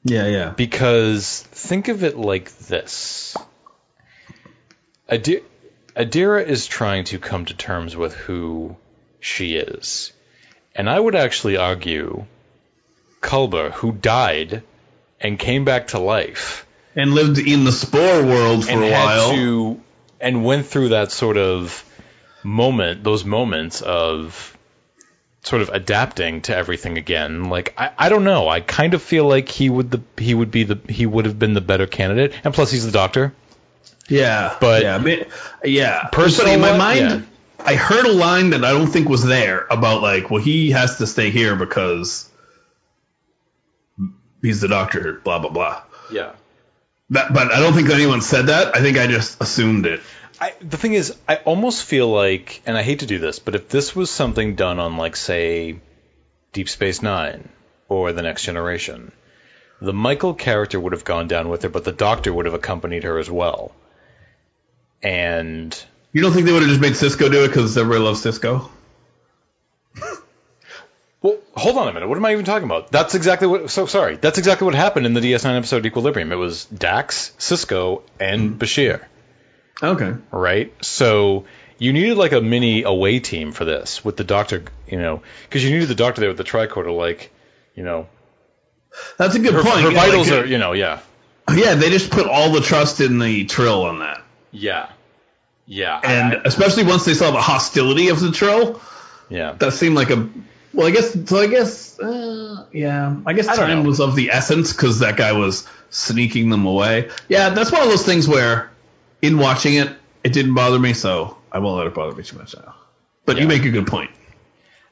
Yeah, yeah. Because think of it like this Adira, Adira is trying to come to terms with who she is. And I would actually argue Culber, who died and came back to life And lived in the spore world for a while. to and went through that sort of moment, those moments of sort of adapting to everything again. Like I, I don't know. I kind of feel like he would the he would be the he would have been the better candidate. And plus, he's the doctor. Yeah, But- yeah, but- yeah. Personal But in my mind, yeah. I heard a line that I don't think was there about like, well, he has to stay here because he's the doctor. Blah blah blah. Yeah. That, but I don't think anyone said that. I think I just assumed it. I, the thing is, I almost feel like, and I hate to do this, but if this was something done on, like, say, Deep Space Nine or The Next Generation, the Michael character would have gone down with her, but the Doctor would have accompanied her as well. And You don't think they would have just made Sisko do it because everybody loves Sisko? Well, hold on a minute. What am I even talking about? That's exactly what. So sorry. That's exactly what happened in the DS9 episode Equilibrium. It was Dax, Sisko, and mm-hmm. Bashir. Okay. right? So you needed like a mini away team for this with the doctor, you know, because you needed the doctor there with the tricorder, like, you know, That's a good her, point. her Yeah, vitals like, are, you know, yeah, Yeah, they just put all the trust in the Trill on that, yeah, yeah, and I- especially once they saw the hostility of the Trill, yeah, that seemed like a. Well, I guess. So I guess. Uh, yeah. I guess I time know. was of the essence because that guy was sneaking them away. Yeah, that's one of those things where, in watching it, it didn't bother me, so I won't let it bother me too much now. But you make a good point.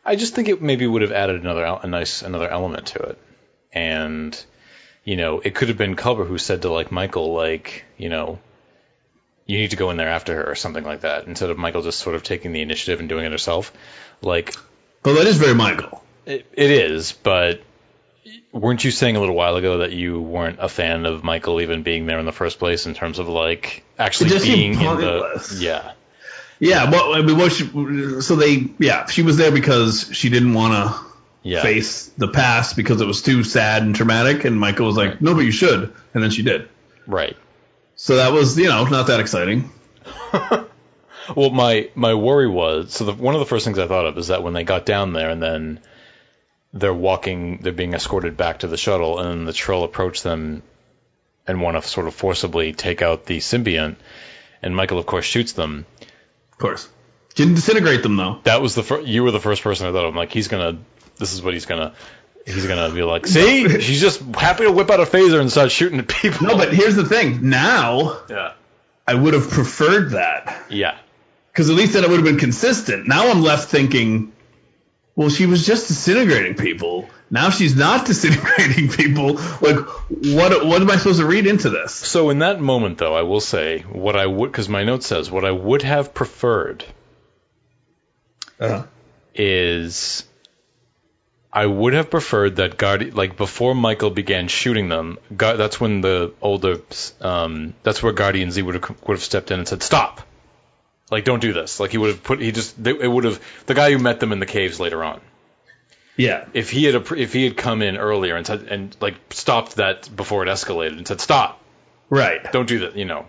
I just think it maybe would have added another a nice another element to it, and you know, it could have been Culber who said to like Michael, like, you know, you need to go in there after her or something like that, instead of Michael just sort of taking the initiative and doing it herself. Like, But that is very Michael. It, it is, but weren't you saying a little while ago that you weren't a fan of Michael even being there in the first place in terms of like actually being in the yeah Yeah. Well, I mean, what she, so they. Yeah, she was there because she didn't want to yeah face the past because it was too sad and traumatic, and Michael was like, Right. "No, but you should," and then she did. right. So that was, you know, not that exciting. <laughs> Well, my my worry was so the, one of the first things I thought of is that when they got down there and then they're walking, they're being escorted back to the shuttle, and then the trill approached them and want to sort of forcibly take out the symbiont, and Michael of course shoots them. Of course, didn't disintegrate them though. that was the fir- you were the first person I thought of. I'm like, he's gonna, this is what he's gonna, he's gonna be like. See, <laughs> she's just happy to whip out a phaser and start shooting at people. No, but here's the thing. Now yeah, I would have preferred that yeah, because at least then it would have been consistent. Now I'm left thinking, well, she was just disintegrating people. Now she's not <laughs> disintegrating people. Like, what? What am I supposed to read into this? So in that moment, though, I will say what I would, because my note says what I would have preferred Uh, is. I would have preferred that Guardi like before Michael began shooting them. Gu- that's when the older, um, that's where Guardian Z would have would have stepped in and said, "Stop! Like, don't do this." Like he would have put, he just, they, it would have the guy who met them in the caves later on. yeah, if he had if he had come in earlier and said and like stopped that before it escalated and said stop right. don't do that you know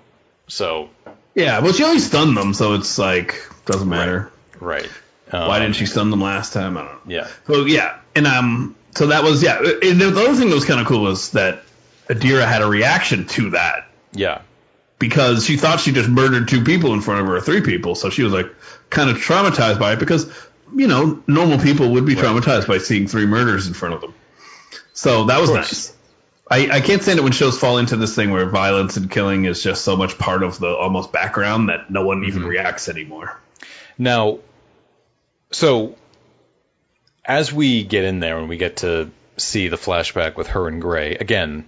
so Yeah, well, she only stunned them, so it's like doesn't matter. right um, Why didn't she stun them last time? I don't know. yeah So yeah, and um, so that was yeah. And the other thing that was kind of cool was that Adira had a reaction to that yeah because she thought she just murdered two people in front of her, or three people. So she was like kind of traumatized by it because you know normal people would be traumatized by seeing three murders in front of them. So that was nice. I, I can't stand it when shows fall into this thing where violence and killing is just so much part of the almost background that no one even mm-hmm. reacts anymore. now so as we get in there and we get to see the flashback with her and Gray again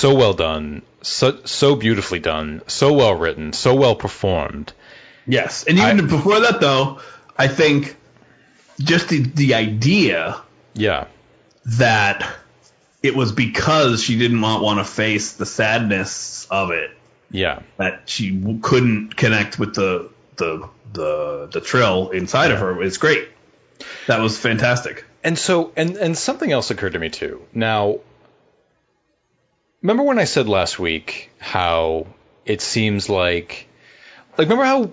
so well done, so so beautifully done, so well written, so well performed. Yes, and even I- before that though, I think just the the idea Yeah, that it was because she didn't want, want to face the sadness of it yeah, that she w- couldn't connect with the the the the trill inside of her is great. That was fantastic. and so and and something else occurred to me too. Now, remember when I said last week how it seems like, like remember how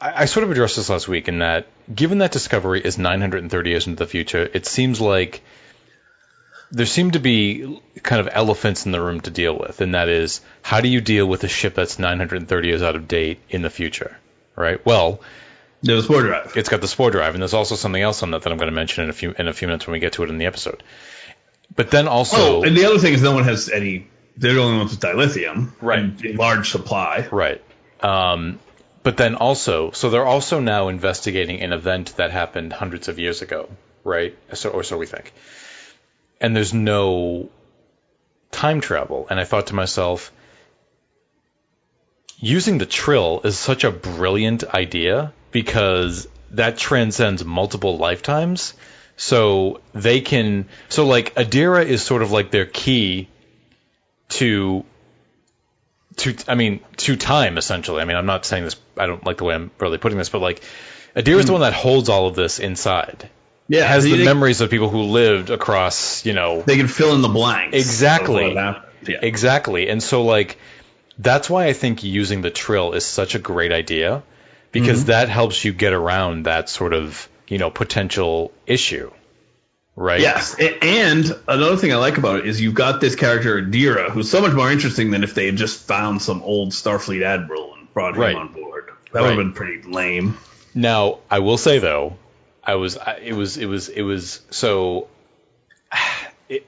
I, I sort of addressed this last week in that given that Discovery is 930 years into the future, it seems like there seem to be kind of elephants in the room to deal with, and that is how do you deal with a ship that's 930 years out of date in the future, right? Well, was spore drive. it's got the spore drive, and there's also something else on that that I'm going to mention in a few in a few minutes when we get to it in the episode. But then also, Oh, and the other thing is no one has any. They're the only ones with dilithium, Right. in, in large supply. right? Um, but then also, so they're also now investigating an event that happened hundreds of years ago, right? So, or so we think. And there's no time travel, and I thought to myself, using the trill is such a brilliant idea because that transcends multiple lifetimes. So they can, so like Adira is sort of like their key to, to, I mean, to time essentially. I mean, I'm not saying this, I don't like the way I'm really putting this, but like Adira is the one that holds all of this inside. Yeah, It has they, the memories of people who lived across, you know, They can fill in the blanks. Exactly. Yeah. Exactly. And so like that's why I think using the trill is such a great idea because Mm-hmm. that helps you get around that sort of, you know, potential issue. Right? Yes, and another thing I like about it is you've got this character Adira, who's so much more interesting than if they had just found some old Starfleet admiral and brought him Right. on board. That would have been pretty lame. Now, I will say though, I was I- it was it was it was so <sighs> it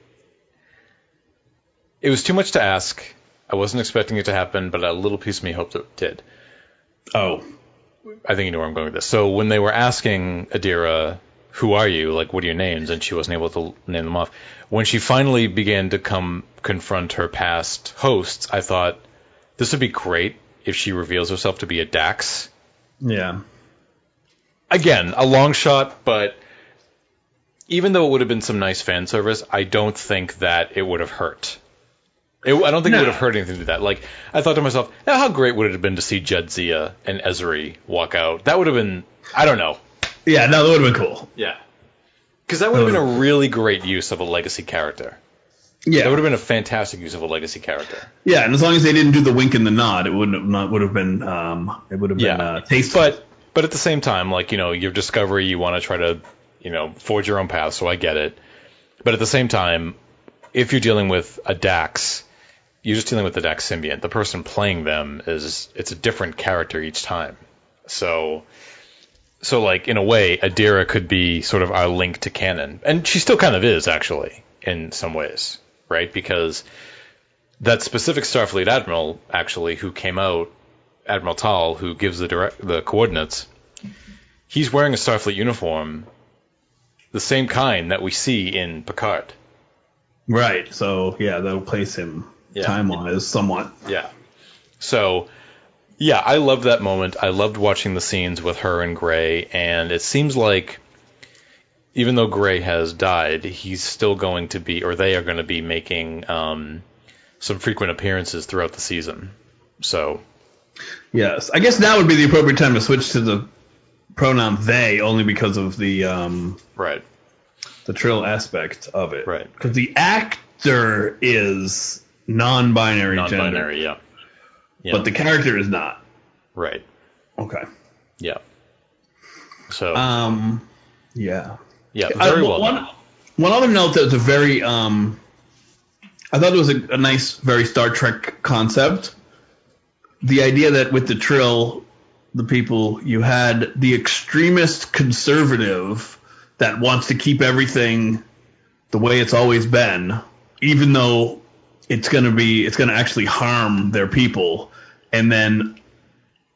it was too much to ask. I wasn't expecting it to happen, but a little piece of me hoped it did. Oh, I think you know where I'm going with this. So when they were asking Adira, "Who are you? Like, what are your names?" and she wasn't able to name them off, when she finally began to come confront her past hosts, I thought this would be great if she reveals herself to be a Dax. yeah. Again, a long shot, but even though it would have been some nice fan service, I don't think that it would have hurt. It, I don't think it would have hurt anything to that. Like, I thought to myself, now how great would it have been to see Jadzia and Ezri walk out? That would have been, I don't know, Yeah, no, that would have been cool. Yeah. Because that would have been a really great use of a legacy character. Yeah, That would have been a fantastic use of a legacy character. yeah, and as long as they didn't do the wink and the nod, it wouldn't have not would have been um it would have been Yeah. uh, tasteful. But but at the same time, like, you know, your discovery, you want to try to, you know, forge your own path, so I get it. But at the same time, if you're dealing with a Dax, you're just dealing with the Dax symbiont. The person playing them is it's a different character each time. So so like in a way, Adira could be sort of our link to canon. And she still kind of is actually in some ways, right? Because that specific Starfleet admiral actually who came out Admiral Tal, who gives the direct the coordinates, he's wearing a Starfleet uniform, the same kind that we see in Picard. right, so yeah, that'll place him Yeah. time wise somewhat. Yeah. So, yeah, I loved that moment. I loved watching the scenes with her and Gray, and it seems like even though Gray has died, he's still going to be, or they are going to be making um, some frequent appearances throughout the season. So, Yes, I guess now would be the appropriate time to switch to the pronoun they, only because of the um right. the trill aspect of it. Right. Because the actor is non-binary, Non-binary, yeah. Yeah. but the character is not. right. Okay. Yeah. So, Um. Yeah. yeah, I- very well one, done. one other note that was a very um. I thought it was a, a nice, very Star Trek concept. The idea that with the trill, the people you had the extremist conservative that wants to keep everything the way it's always been, even though it's going to be it's going to actually harm their people, and then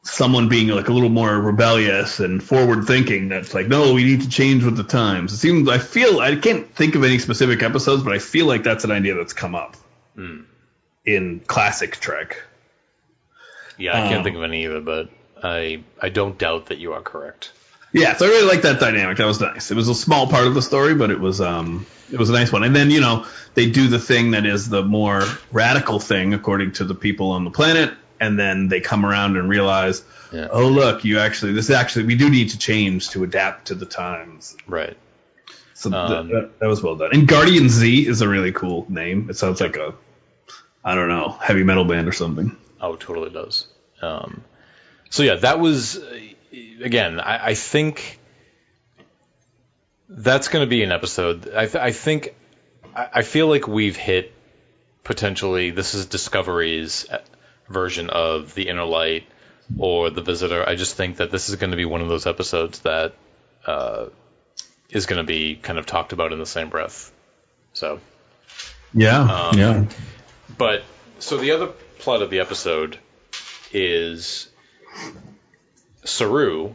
someone being like a little more rebellious and forward thinking that's like no we need to change with the times it seems i feel i can't think of any specific episodes but i feel like that's an idea that's come up in in classic Trek. Yeah, I can't Um, think of any either, but I I don't doubt that you are correct. Yeah, so I really like that dynamic. That was nice. It was a small part of the story, but it was um it was a nice one. And then you know they do the thing that is the more radical thing according to the people on the planet, and then they come around and realize, Yeah. oh look, you actually this actually we do need to change to adapt to the times. Right. So th- Um, that, that was well done. And Guardian Z is a really cool name. It sounds like a I don't know heavy metal band or something. Oh, it totally does. Um, so yeah, that was again. I, I think that's going to be an episode. I, th- I think I, I feel like we've hit potentially. This is Discovery's uh, version of the Inner Light or the Visitor. I just think that this is going to be one of those episodes that uh, is going to be kind of talked about in the same breath. So. Yeah, Um, yeah. But so the other plot of the episode is Saru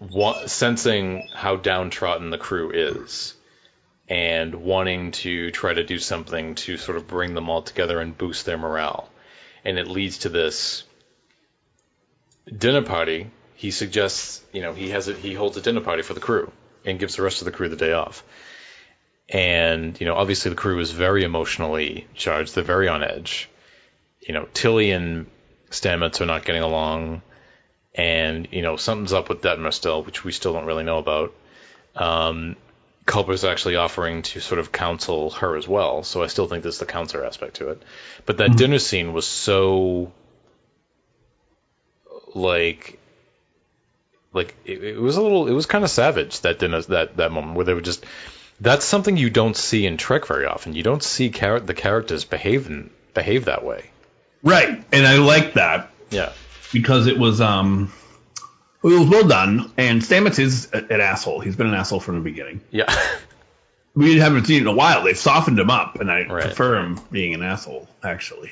wa- sensing how downtrodden the crew is and wanting to try to do something to sort of bring them all together and boost their morale. And it leads to this dinner party. He suggests, you know, he has a, he holds a dinner party for the crew and gives the rest of the crew the day off. And you know obviously the crew is very emotionally charged. They're very on edge. You know tilly and stamets are not getting along. And you know something's up with detmer still which we still don't really know about. Um Culber's actually offering to sort of counsel her as well so i still think there's the counselor aspect to it but that dinner scene was so like like it, it was a little it was kind of savage that dinner that that moment where they were just that's something you don't see in Trek very often. You don't see char- the characters behave in, behave that way. Right, and I like that Yeah. because it was um it was well done. And Stamets is an asshole. He's been an asshole from the beginning. Yeah. <laughs> We haven't seen it in a while. They've softened him up, and I Right. prefer him being an asshole actually.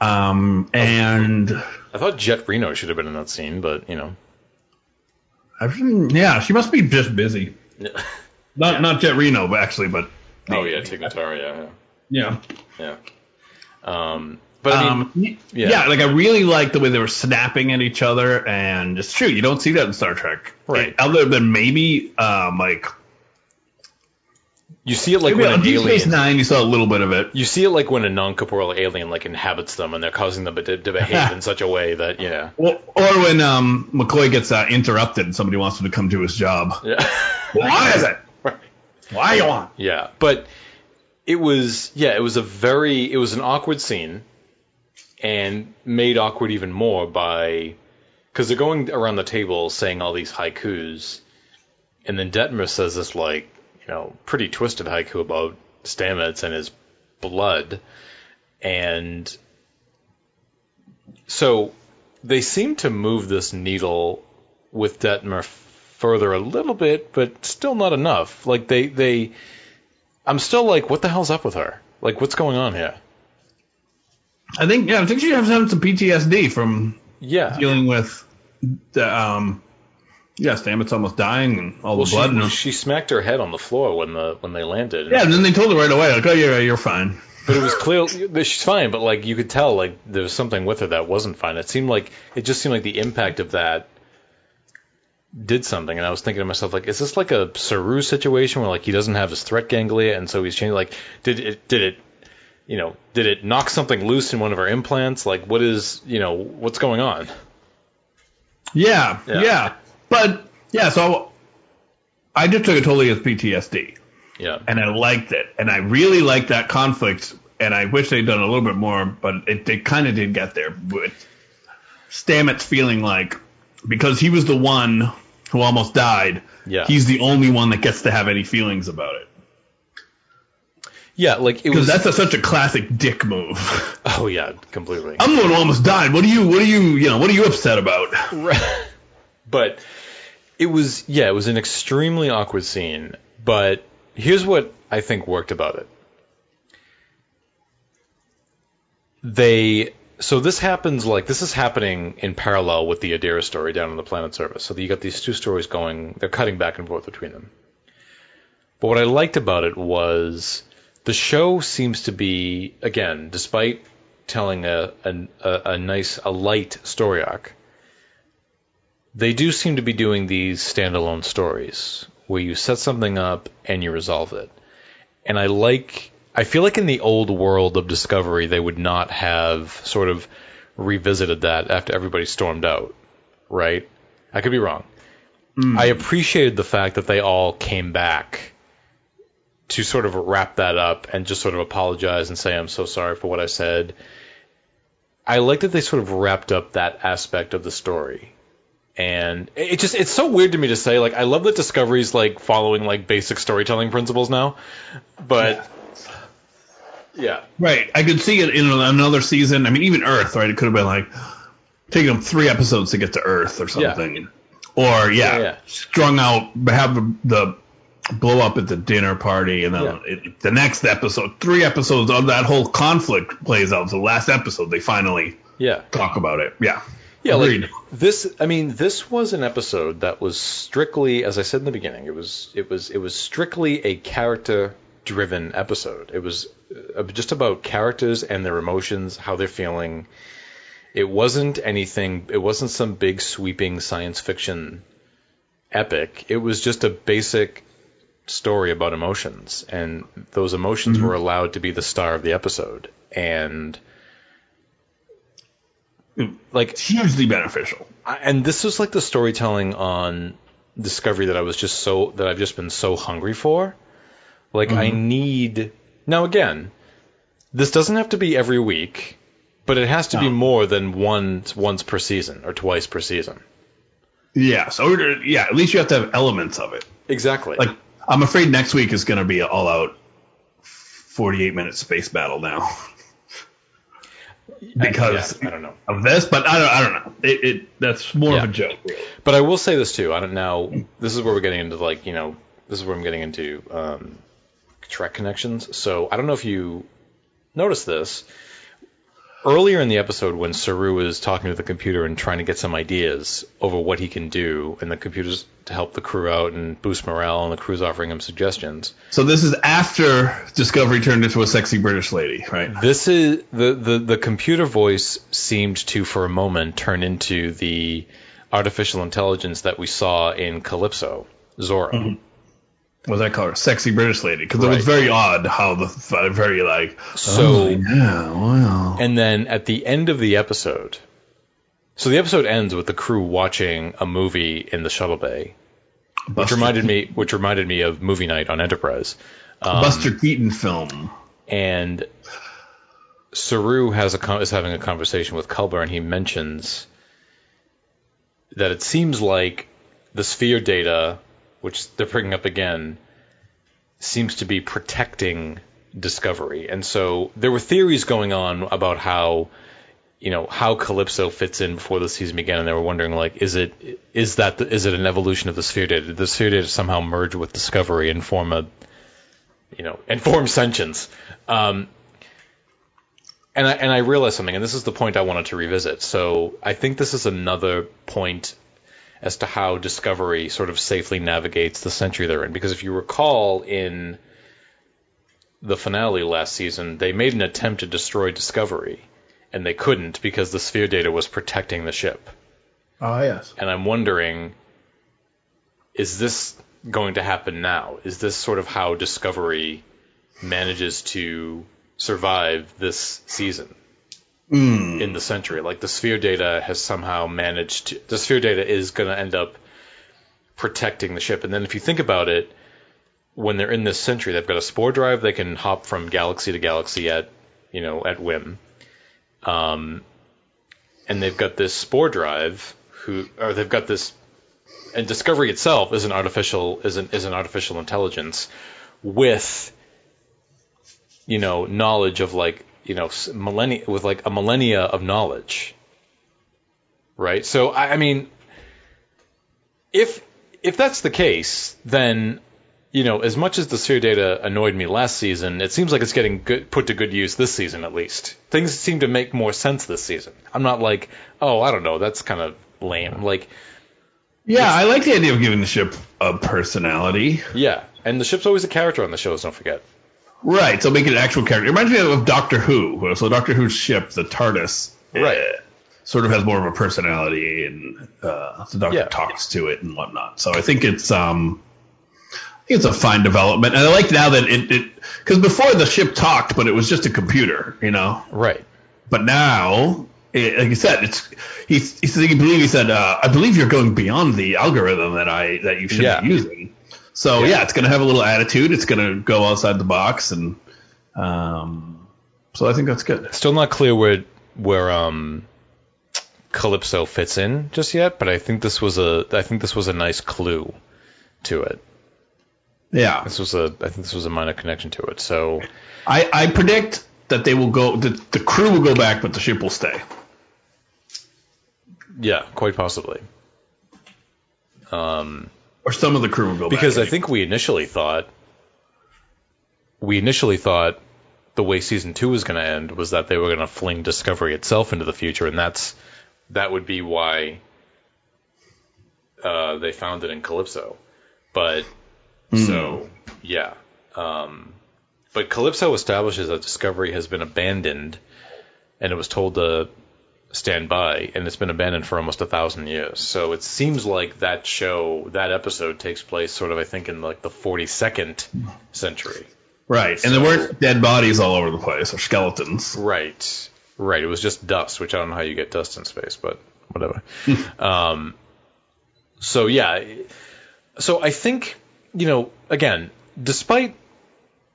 Um, and I thought Jet Reno should have been in that scene, but you know. Yeah, she must be just busy. Yeah. <laughs> Not not Jet Reno, but actually, but Oh yeah, Tig Notaro, yeah, yeah. yeah. yeah. Um, but I mean, um, yeah. yeah. like I really like the way they were snapping at each other, and it's true, you don't see that in Star Trek, Right. Other than maybe um, like you see it like maybe when on an Deep Space. Nine, you saw a little bit of it. You see it like when a non-corporeal alien like inhabits them, and they're causing them to, to behave in <laughs> such a way that yeah, Or, or when um, McCoy gets uh, interrupted and somebody wants him to come do his job. yeah. <laughs> Why is it? Right. Why you want? Yeah, but it was yeah, it was a very it was an awkward scene, and made awkward even more by because they're going around the table saying all these haikus, and then Detmer says this like you know pretty twisted haiku about Stamets and his blood, and so they seem to move this needle with Detmer further a little bit, but still not enough. Like they they I'm still like, what the hell's up with her? Like, what's going on here? I think yeah, I think she has some PTSD from Yeah. dealing with the um, yeah, Stamets almost dying and all Well, the blood. she, and, she smacked her head on the floor when the when they landed. yeah, and then they told her right away, like, oh, yeah, you're fine. But it was clear she's fine. But like, you could tell like there was something with her that wasn't fine. It seemed like it just seemed like the impact of that did something. And I was thinking to myself, like, is this like a Saru situation where like he doesn't have his threat ganglia, and so he's changing? Like, did it did it you know did it knock something loose in one of our implants? Like, what is you know what's going on? Yeah, Yeah. yeah, but yeah, so I just took it totally as PTSD. Yeah. and I liked it, and I really liked that conflict, and I wish they'd done a little bit more, but it, they kind of did get there with Stamets feeling like because he was the one who almost died, Yeah. he's the only one that gets to have any feelings about it. Yeah, like it Because was. that's a, such a classic dick move. <laughs> oh yeah, completely. I'm the one who almost died. What are you? What are you? You know? What are you upset about? Right. but it was yeah, it was an extremely awkward scene. But here's what I think worked about it. They so this happens like this is happening in parallel with the Adira story down on the planet surface. So you got these two stories going, they're cutting back and forth between them. But what I liked about it was the show seems to be again, despite telling a a, a, nice a light story arc, they do seem to be doing these standalone stories where you set something up and you resolve it. And I like I feel like in the old world of Discovery they would not have sort of revisited that after everybody stormed out, right? I could be wrong. Hmm. I appreciated the fact that they all came back to sort of wrap that up and just sort of apologize and say I'm so sorry for what I said. I like that they sort of wrapped up that aspect of the story. And it it just it's so weird to me to say like I love that Discovery's like following like basic storytelling principles now. But yeah. Right. I could see it in another season. I mean, even Earth, right? It could have been like taking them three episodes to get to Earth or something. Or, yeah, Yeah, yeah. strung out, have the, the blow up at the dinner party, and then Yeah. it, the next episode, three episodes of that whole conflict plays out. The last episode, they finally Yeah. talk about it. Yeah. Yeah, Agreed. like this. I mean, this was an episode that was strictly, as I said in the beginning, it was it was it was strictly a character-driven episode. It was uh, just about characters and their emotions, how they're feeling. It wasn't anything. It wasn't some big sweeping science fiction epic. It was just a basic story about emotions, and those emotions were mm-hmm. allowed to be the star of the episode. And like hugely beneficial. I- and this was like the storytelling on Discovery that I was just so that I've just been so hungry for. Like I mm-hmm. need now again, this doesn't have to be every week, but it has to be more than once once per season or twice per season. Yeah. Oh, so, yeah, at least you have to have elements of it. Exactly. Like, I'm afraid next week is going to be an all out 48 minute space battle now. <laughs> because Yeah, I don't know. of this, but I don't, I don't know. It, it that's more Yeah. of a joke. Really. But I will say this too. I don't know. This is where we're getting into like you know. This is where I'm getting into um, Trek connections. So I don't know if you noticed this earlier in the episode when Saru is talking to the computer and trying to get some ideas over what he can do, and the computer's to help the crew out and boost morale, and the crew's offering him suggestions. So this is after Discovery turned into a sexy British lady, right? This is the, the the computer voice seemed to for a moment turn into the artificial intelligence that we saw in Calypso, Zora. Mm-hmm. What I call her, sexy British lady, because it was very odd how the very like. So oh, yeah, wow. And then at the end of the episode, so the episode ends with the crew watching a movie in the shuttle bay, which reminded me, which reminded me of movie night on Enterprise. Um, Buster Keaton film. and Saru has a is having a conversation with Culber, and he mentions that it seems like the sphere data, which they're bringing up again, seems to be protecting Discovery. And so there were theories going on about how, you know, how Calypso fits in before the season began, and they were wondering like, is it is that the, is it an evolution of the sphere data? Did the sphere data somehow merge with Discovery and form a you know, and form sentience. Um, and I and I realized something, and this is the point I wanted to revisit. So I think this is another point as to how Discovery sort of safely navigates the century they're in. Because if you recall in the finale last season, they made an attempt to destroy Discovery, and they couldn't because the sphere data was protecting the ship. Oh yes. And I'm wondering, is this going to happen now? Is this sort of how Discovery manages to survive this season in the century? Like the sphere data has somehow managed to. The sphere data is going to end up protecting the ship. And then if you think about it, when they're in this century, they've got a spore drive. They can hop from galaxy to galaxy at, you know, at whim. Um, and they've got this spore drive who, or they've got this, and Discovery itself is an artificial is an is an artificial intelligence with, you know, knowledge of like you know millennia with like a millennia of knowledge. Right. So I, I mean, if if that's the case, then you know, as much as the sphere data annoyed me last season, it seems like it's getting good, put to good use this season at least. Things seem to make more sense this season. I'm not like, oh, I don't know, that's kind of lame. Like, Yeah, I like the idea of giving the ship a personality. yeah, and the ship's always a character on the shows. Don't forget. Right, so make it an actual character. It reminds me of Doctor Who. So Doctor Who's ship, the TARDIS, Right. uh, sort of has more of a personality, and uh, the Doctor Yeah. talks to it and whatnot. So I think it's um, I think it's a fine development, and I like now that it because before the ship talked, but it was just a computer, you know. Right. But now, it, like you said, it's he. He said he believe he said uh, I believe you're going beyond the algorithm that I that you should Yeah. be using. So Yeah. it's going to have a little attitude. It's going to go outside the box, and um, so I think that's good. Still not clear where where um Calypso fits in just yet, but I think this was a I think this was a nice clue to it. Yeah, This was a I think this was a minor connection to it. So I, I predict that they will go. The, the crew will go back, but the ship will stay. yeah, quite possibly. Um, Or some of the crew will go because back. I think we initially thought we initially thought the way season two was going to end was that they were going to fling Discovery itself into the future, and that's that would be why uh, they found it in Calypso. But so yeah, um, but Calypso establishes that Discovery has been abandoned, and it was told to stand by, and it's been abandoned for almost a thousand years. So it seems like that show, that episode, takes place sort of, I think, in like the 42nd century. right, and there weren't dead bodies all over the place or skeletons. Right. Right. It was just dust, which I don't know how you get dust in space, but whatever. <laughs> um, so yeah. So I think, you know, again, despite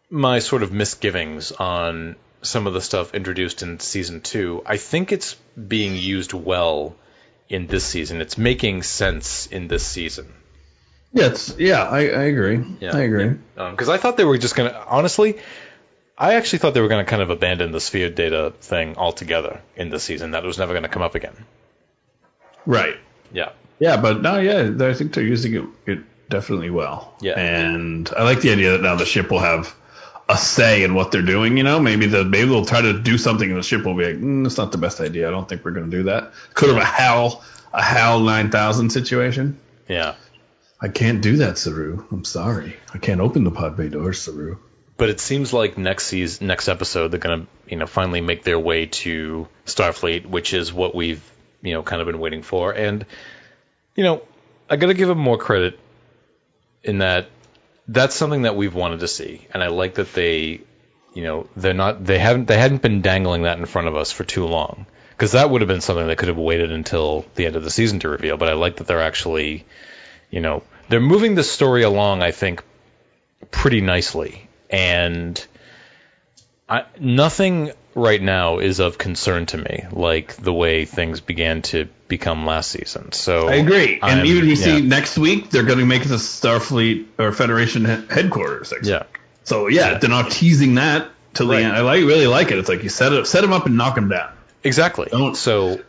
my sort of misgivings on some of the stuff introduced in season two, I think it's being used well in this season. It's making sense in this season. Yeah, it's, yeah, I, I agree. Yeah. I agree. Because um, I thought they were just going to, honestly, I actually thought they were going to kind of abandon the sphere data thing altogether in this season. That it was never going to come up again. Right. Yeah. Yeah, but no, yeah, I think they're using it, it definitely well. Yeah. and I like the idea that now the ship will have a say in what they're doing. You know, maybe the maybe they'll try to do something, and the ship will be like, mm, "That's not the best idea. I don't think we're going to do that." Could have a HAL a HAL nine thousand situation. Yeah. I can't do that, Saru. I'm sorry. I can't open the pod bay doors, Saru. But it seems like next season, next episode, they're going to, you know, finally make their way to Starfleet, which is what we've, you know, kind of been waiting for. And, you know, I got to give them more credit in that that's something that we've wanted to see, and I like that they, you know, they're not, they haven't, they hadn't been dangling that in front of us for too long, because that would have been something that could have waited until the end of the season to reveal. But I like that they're actually, you know, they're moving the story along. I think pretty nicely, and I, nothing right now is of concern to me, like the way things began to become last season. So I agree. And I'm- even we see next week, they're going to make a Starfleet or Federation he- headquarters. yeah, So yeah, they're not teasing that till the end. I like really like it. It's like you set it, set them up and knock them down. exactly. Don't- so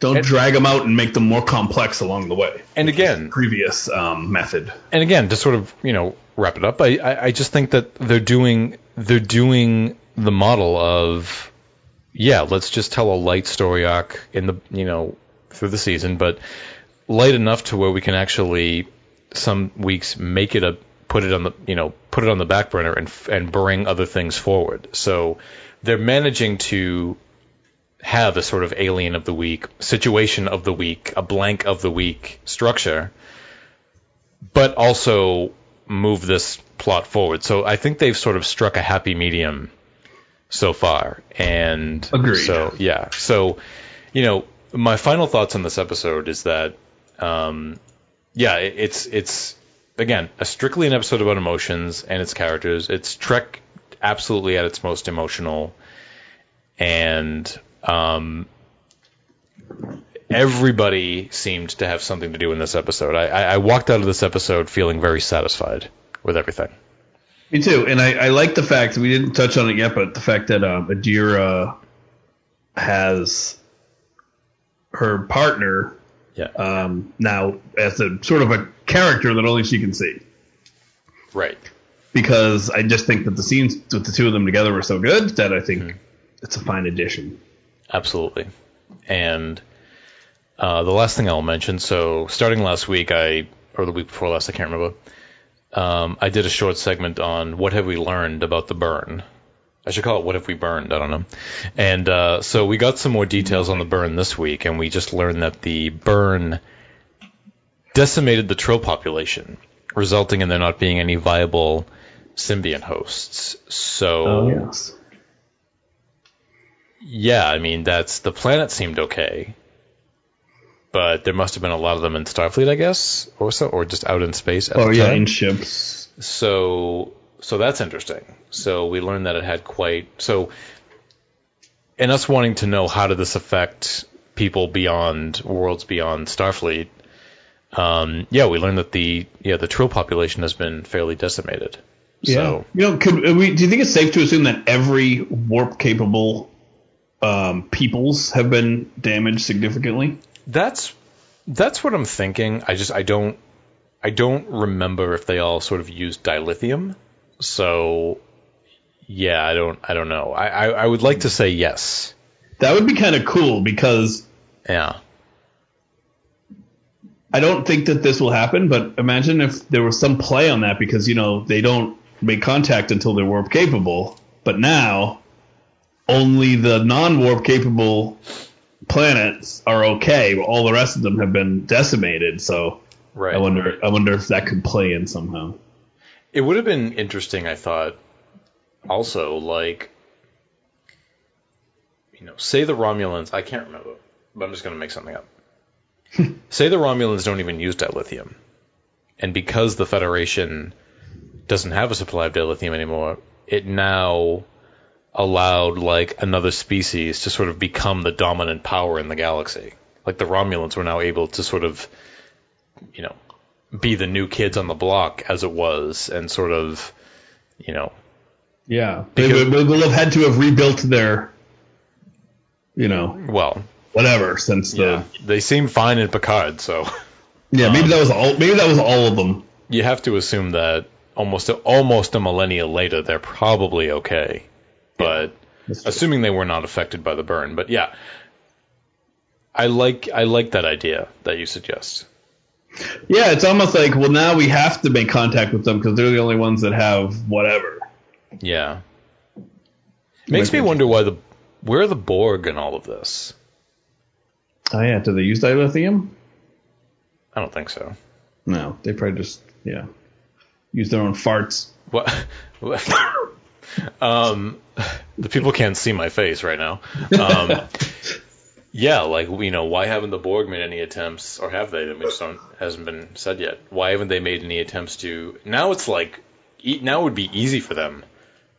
Don't And- drag them out and make them more complex along the way. and again, Previous um, method. and again, to sort of you know wrap it up, I, I I just think that they're doing they're doing the model of yeah, let's just tell a light story arc in the you know through the season, but light enough to where we can actually some weeks make it a put it on the you know put it on the back burner and and bring other things forward. So they're managing to have a sort of alien of the week, situation of the week, a blank of the week structure, but also move this plot forward. So I think they've sort of struck a happy medium so far. And Agreed. so yeah. So you know, my final thoughts on this episode is that um yeah, it- it's it's again, a strictly an episode about emotions and its characters. It's Trek absolutely at its most emotional and um everybody seemed to have something to do in this episode. I, I, I walked out of this episode feeling very satisfied with everything. Me too. And I, I like the fact we didn't touch on it yet, but the fact that um, Adira has her partner Yeah. um, now as a sort of a character that only she can see. right. Because I just think that the scenes with the two of them together were so good that I think Mm-hmm. it's a fine addition. Absolutely. And uh, the last thing I'll mention so, starting last week, I, or the week before last, I can't remember, um, I did a short segment on what have we learned about the burn. I should call it "What Have We Burned?" I don't know. And uh, so we got some more details on the burn this week, and we just learned that the burn decimated the trill population, resulting in there not being any viable symbiont hosts. So Oh yes. yeah, I mean that's the planet seemed okay, but there must have been a lot of them in Starfleet, I guess, or so, or just out in space. At Oh the yeah, time. in ships. So so that's interesting. So we learned that it had quite so and us wanting to know how did this affect people beyond worlds beyond Starfleet. Um, yeah, we learned that the yeah the Trill population has been fairly decimated. Yeah. So You know, could we? Do you think it's safe to assume that every warp capable um, peoples have been damaged significantly? That's that's what I'm thinking. I just I don't I don't remember if they all sort of used dilithium. So yeah, I don't I don't know. I I, I would like to say yes. That would be kind of cool because Yeah. I don't think that this will happen. But imagine if there was some play on that because you know they don't make contact until they're warp capable, but now only the non-warp capable planets are okay. But all the rest of them have been decimated. So Right. I wonder. I wonder if that could play in somehow. It would have been interesting, I thought. Also, like, you know, say the Romulans. I can't remember, but I'm just going to make something up. <laughs> say the Romulans don't even use dilithium, and because the Federation doesn't have a supply of dilithium anymore, it now allowed like another species to sort of become the dominant power in the galaxy. Like the Romulans were now able to sort of, you know, be the new kids on the block as it was, and sort of, you know, Yeah, they Because- will will have had to have rebuilt their, you know, well, whatever since the yeah, they seem fine in Picard, so <laughs> yeah. Maybe um, that was all. Maybe that was all of them. you have to assume that almost almost a millennia later they're probably okay, but true. assuming they were not affected by the burn. But yeah, I like I like that idea that you suggest. Yeah, it's almost like well now we have to make contact with them because they're the only ones that have whatever. Yeah, makes me wonder why the where are the Borg in all of this? Oh yeah, do they use dilithium? I don't think so. No, they probably just yeah use their own farts. What? <laughs> um, the people can't see my face right now. Um, yeah, like you know, why haven't the Borg made any attempts, or have they? Mean, just don't, hasn't been said yet. Why haven't they made any attempts to? Now it's like, e- now it would be easy for them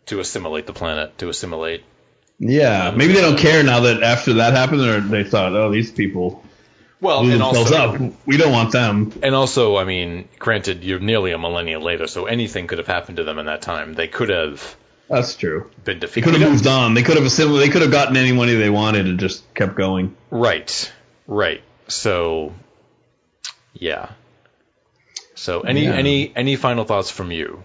to assimilate the planet, to assimilate. Yeah, maybe they don't care now that after that happened, or they thought, oh, these people Well, and also, up. We don't want them. and also, I mean, granted, you're nearly a millennia later, so anything could have happened to them in that time. They could have That's true. been They could have moved on. They could have assimilated. They could have gotten any money they wanted and just kept going. Right, right. So, yeah. So, any Yeah. any any final thoughts from you?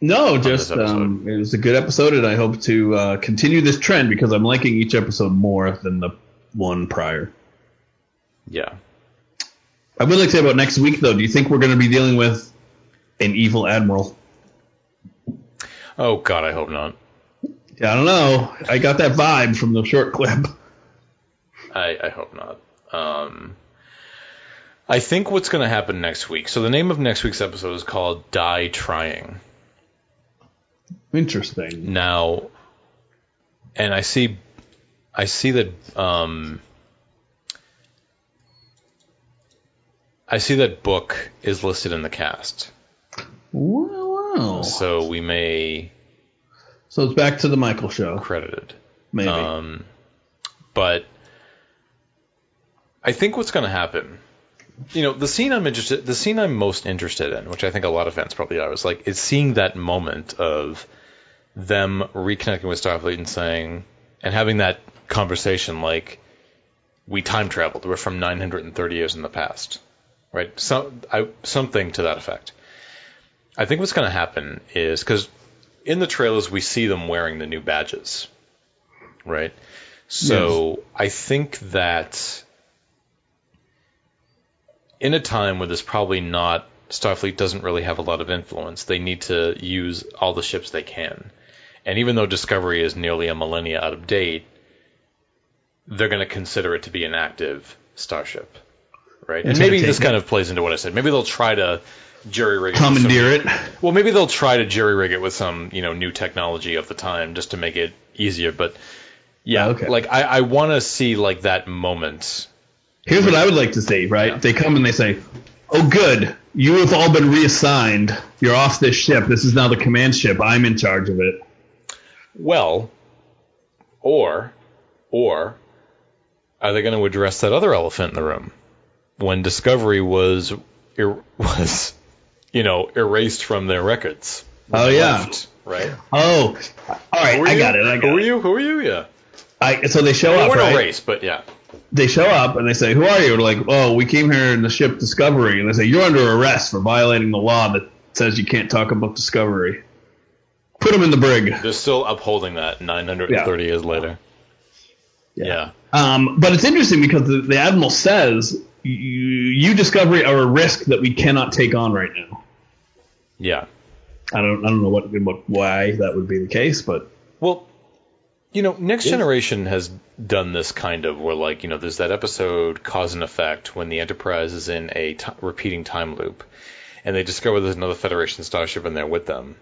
No, just um, it was a good episode, and I hope to uh, continue this trend because I'm liking each episode more than the one prior. Yeah. I would like to say about next week, though. Do you think we're going to be dealing with an evil admiral? Oh God, I hope not. Yeah, I don't know. I got that vibe from the short clip. I I hope not. Um, I think what's going to happen next week. So the name of next week's episode is called "Die Trying." Interesting. Now, and I see, I see that. Um, I see that book is listed in the cast, Wow. Wow. so we may So it's back to the Michael show, credited. maybe. Um, but I think what's going to happen, you know, the scene I'm interested, the scene I'm most interested in, which I think a lot of fans probably are, is like is seeing that moment of them reconnecting with Starfleet and saying and having that conversation like we time traveled, we're from 930 years in the past, right? Some I, something to that effect. I think what's going to happen is because in the trailers we see them wearing the new badges, right? So I think that in a time where there's probably not Starfleet doesn't really have a lot of influence. They need to use all the ships they can. And even though Discovery is nearly a millennia out of date, they're going to consider it to be an active starship, right? And maybe this kind of plays into what I said. Maybe they'll try to jury rig it. Commandeer it. Well, maybe they'll try to jury rig it with some you know new technology of the time just to make it easier. But yeah, Okay. like I, I want to see like that moment. Here's what I would like to see, right? They come and they say, "Oh, good, you have all been reassigned. You're off this ship. This is now the command ship. I'm in charge of it." Well, or or are they going to address that other elephant in the room when Discovery was er, <laughs> was you know erased from their records? Oh yeah. Left, right. Oh, all right. I got it. I got Who are you? Who are you? Yeah. I, so they show They up, weren't right? erased, but yeah. They show up and they say, "Who are you?" We're like, "Oh, we came here in the ship Discovery." And they say, "You're under arrest for violating the law that says you can't talk about Discovery." Put them in the brig. They're still upholding that 930 years later. Yeah. Um, but it's interesting because the, the admiral says, you, "You Discovery are a risk that we cannot take on right now." Yeah. I don't I don't know what, what why that would be the case, but Well, you know, Next Generation has done this kind of where, like, you know, there's that episode Cause and Effect when the Enterprise is in a t- repeating time loop, and they discover there's another Federation starship in there with them,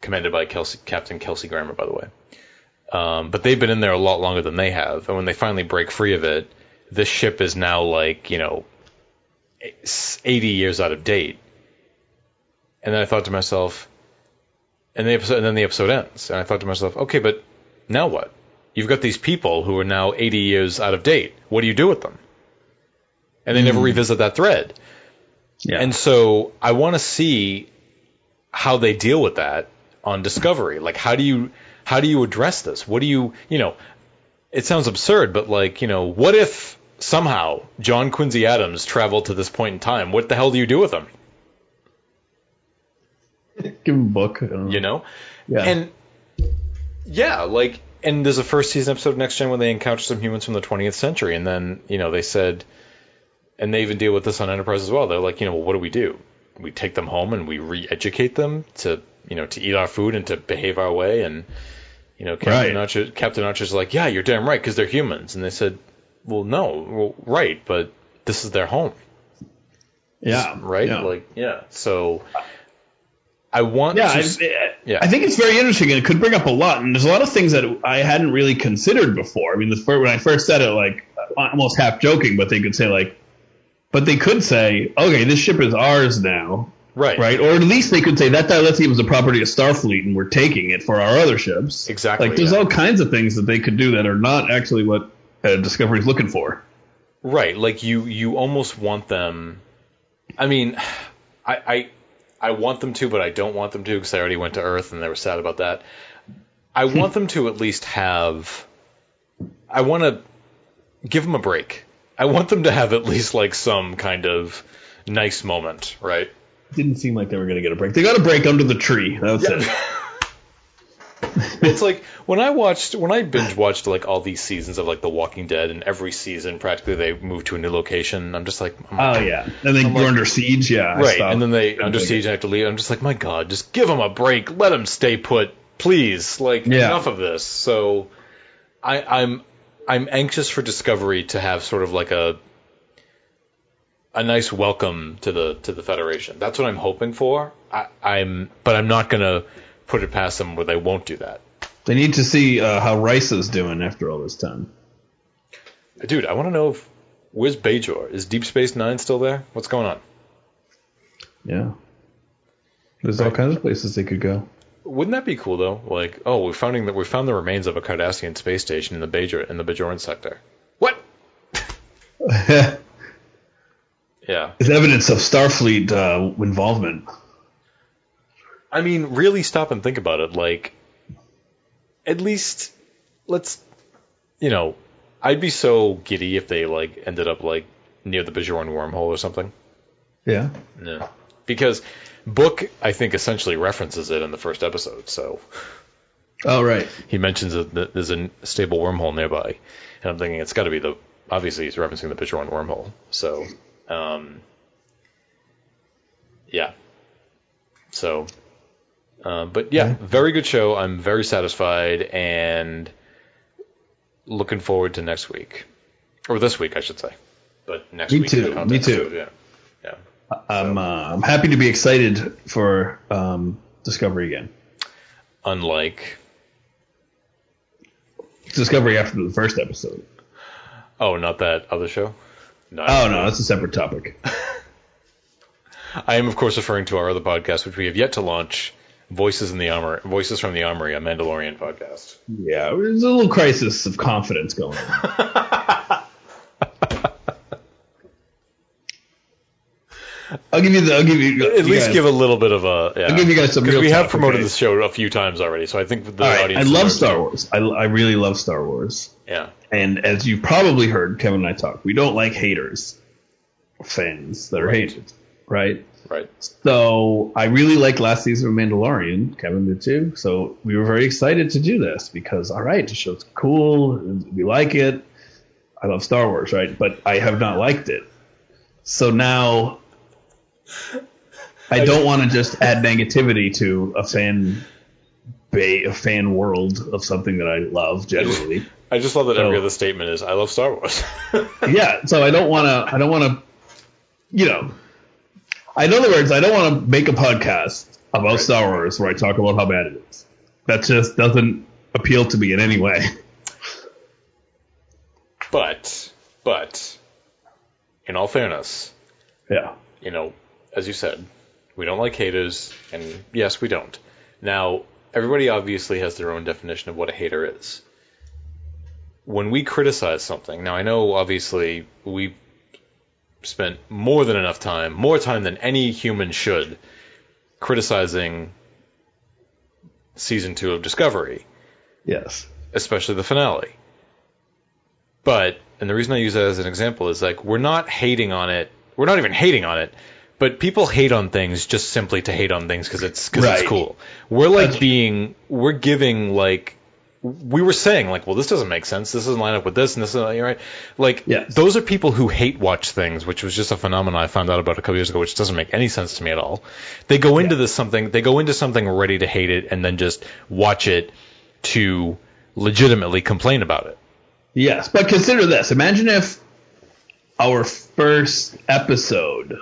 commanded by Kelsey, Captain Kelsey Grammer, by the way. Um, but they've been in there a lot longer than they have, and when they finally break free of it, this ship is now like, you know, 80 years out of date. And then I thought to myself, and the episode, and then the episode ends, and I thought to myself, okay, but now what? You've got these people who are now 80 years out of date. What do you do with them? And they never hmm. revisit that thread. yeah. And so I want to see how they deal with that on Discovery. Like, how do you how do you address this? What do you you know? It sounds absurd, but like you know, what if somehow John Quincy Adams traveled to this point in time? What the hell do you do with him? <laughs> give him a book. Know. You know? Yeah. And yeah, like, and there's a first season episode of Next Gen where they encounter some humans from the 20th century, and then you know they said, and they even deal with this on Enterprise as well. They're like, you know, well, what do we do? We take them home and we re-educate them to, you know, to eat our food and to behave our way, and you know, Captain Right. Archer, Captain Archer's like, yeah, you're damn right because they're humans, and they said, well, no, well, right, but this is their home, yeah. right? Yeah. Like, yeah, so. I want yeah, to. I, yeah. I think it's very interesting and it could bring up a lot. And there's a lot of things that I hadn't really considered before. I mean, the first, when I first said it, like uh, almost half joking, but they could say like, but they could say, okay, this ship is ours now, right. right? Or at least they could say that dilithium is a property of Starfleet and we're taking it for our other ships. Exactly, Like, there's yeah. all kinds of things that they could do that are not actually what uh, Discovery's looking for. Right, like you you almost want them. I mean, I I, I want them to, but I don't want them to because I already went to Earth and they were sad about that. I want them to at least have. I want to give them a break. I want them to have at least like some kind of nice moment, right? Didn't seem like they were going to get a break. They got a break under the tree. That's it. <laughs> It's like when I watched when I binge watched like all these seasons of like The Walking Dead, and every season practically they move to a new location. I'm just like, I'm Oh, oh yeah, and then you're like- under siege. Yeah, Right, and then they Couldn't under siege and have to leave. I'm just like, my God, just give them a break. Let them stay put, please. Like Yeah. enough of this. So, I, I'm I'm anxious for Discovery to have sort of like a a nice welcome to the to the Federation. That's what I'm hoping for. I, I'm, but I'm not gonna put it past them where they won't do that. They need to see uh, how Risa is doing after all this time. Dude, I want to know if where's Bajor? Is Deep Space Nine still there? What's going on? Yeah. There's all kinds of places they could go. Wouldn't that be cool though? Like, oh, we're finding that we found the remains of a Cardassian space station in the Bajor in the Bajoran sector. What? <laughs> Yeah. evidence of Starfleet uh, involvement. I mean, really stop and think about it. Like, at least let's, you know, I'd be so giddy if they like ended up like near the Bajoran wormhole or something. Yeah. Yeah. Because Book, I think, essentially references it in the first episode. So Oh right. he mentions that that there's a stable wormhole nearby, and I'm thinking it's got to be the. Obviously, he's referencing the Bajoran wormhole. So, um, yeah. So, uh, but yeah, very good show. I'm very satisfied and looking forward to next week, or this week, I should say. But next Me week, too, me too. Yeah, yeah. I'm uh, I'm happy to be excited for um, Discovery again. Unlike, Discovery after the first episode. oh, not that other show. No, Oh no, that's a separate topic. <laughs> I am, of course, referring to our other podcast, which we have yet to launch. Voices in the Armory, Voices from the Armory, a Mandalorian podcast. Yeah, there's a little crisis of confidence going on. <laughs> I'll give you the. I'll give you. At least give a little bit of a. Yeah. I'll give you guys some because we have promoted this show a few times already, so I think the audience All right, I love Star. Wars. I, I really love Star Wars. Yeah, And as you probably heard, Kevin and I talk. We don't like haters, fans that are Right. hated, right? right. So I really liked last season of Mandalorian. Kevin did too. So we were very excited to do this because, all right, the show's cool. We like it. I love Star Wars, right? But I have not liked it. So now I don't want to just add negativity to a fan ba- a fan world of something that I love generally. <laughs> I just love that every other statement is "I love Star Wars." <laughs> yeah, so I don't want to. I don't want to. You know, in other words, I don't want to make a podcast about Star Wars where I talk about how bad it is. That just doesn't appeal to me in any way. but, but, in all fairness, Yeah, you know, as you said, we don't like haters, and yes, we don't. Now, everybody obviously has their own definition of what a hater is. When we criticize something, now I know obviously we spent more than enough time, more time than any human should, criticizing season two of Discovery, yes, especially the finale. But, and the reason I use that as an example is like, we're not hating on it. We're not even hating on it. But people hate on things just simply to hate on things because it's because Right. it's cool. We're like That's- being, we're giving like, we were saying like, well, this doesn't make sense. This doesn't line up with this, and this is right. Like, Yes. those are people who hate watch things, which was just a phenomenon I found out about a couple years ago, which doesn't make any sense to me at all. They go into this something, they go into something ready to hate it, and then just watch it to legitimately complain about it. yes. But consider this: imagine if our first episode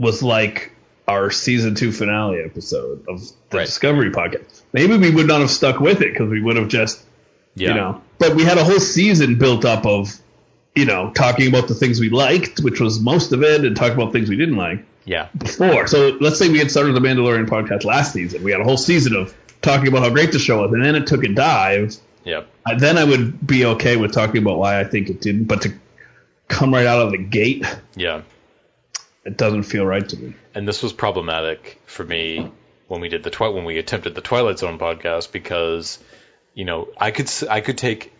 was like our season two finale episode of the Right. Discovery podcast. Maybe we would not have stuck with it because we would have just Yeah. you know. But we had a whole season built up of, you know, talking about the things we liked, which was most of it, and talking about things we didn't like Yeah. before. So let's say we had started the Mandalorian podcast last season. We had a whole season of talking about how great the show was, and then it took a dive. Yeah. I- Then I would be okay with talking about why I think it didn't, but to come right out of the gate, Yeah. It doesn't feel right to me. And this was problematic for me when we did the twi- when we attempted the Twilight Zone podcast because you know I could I could take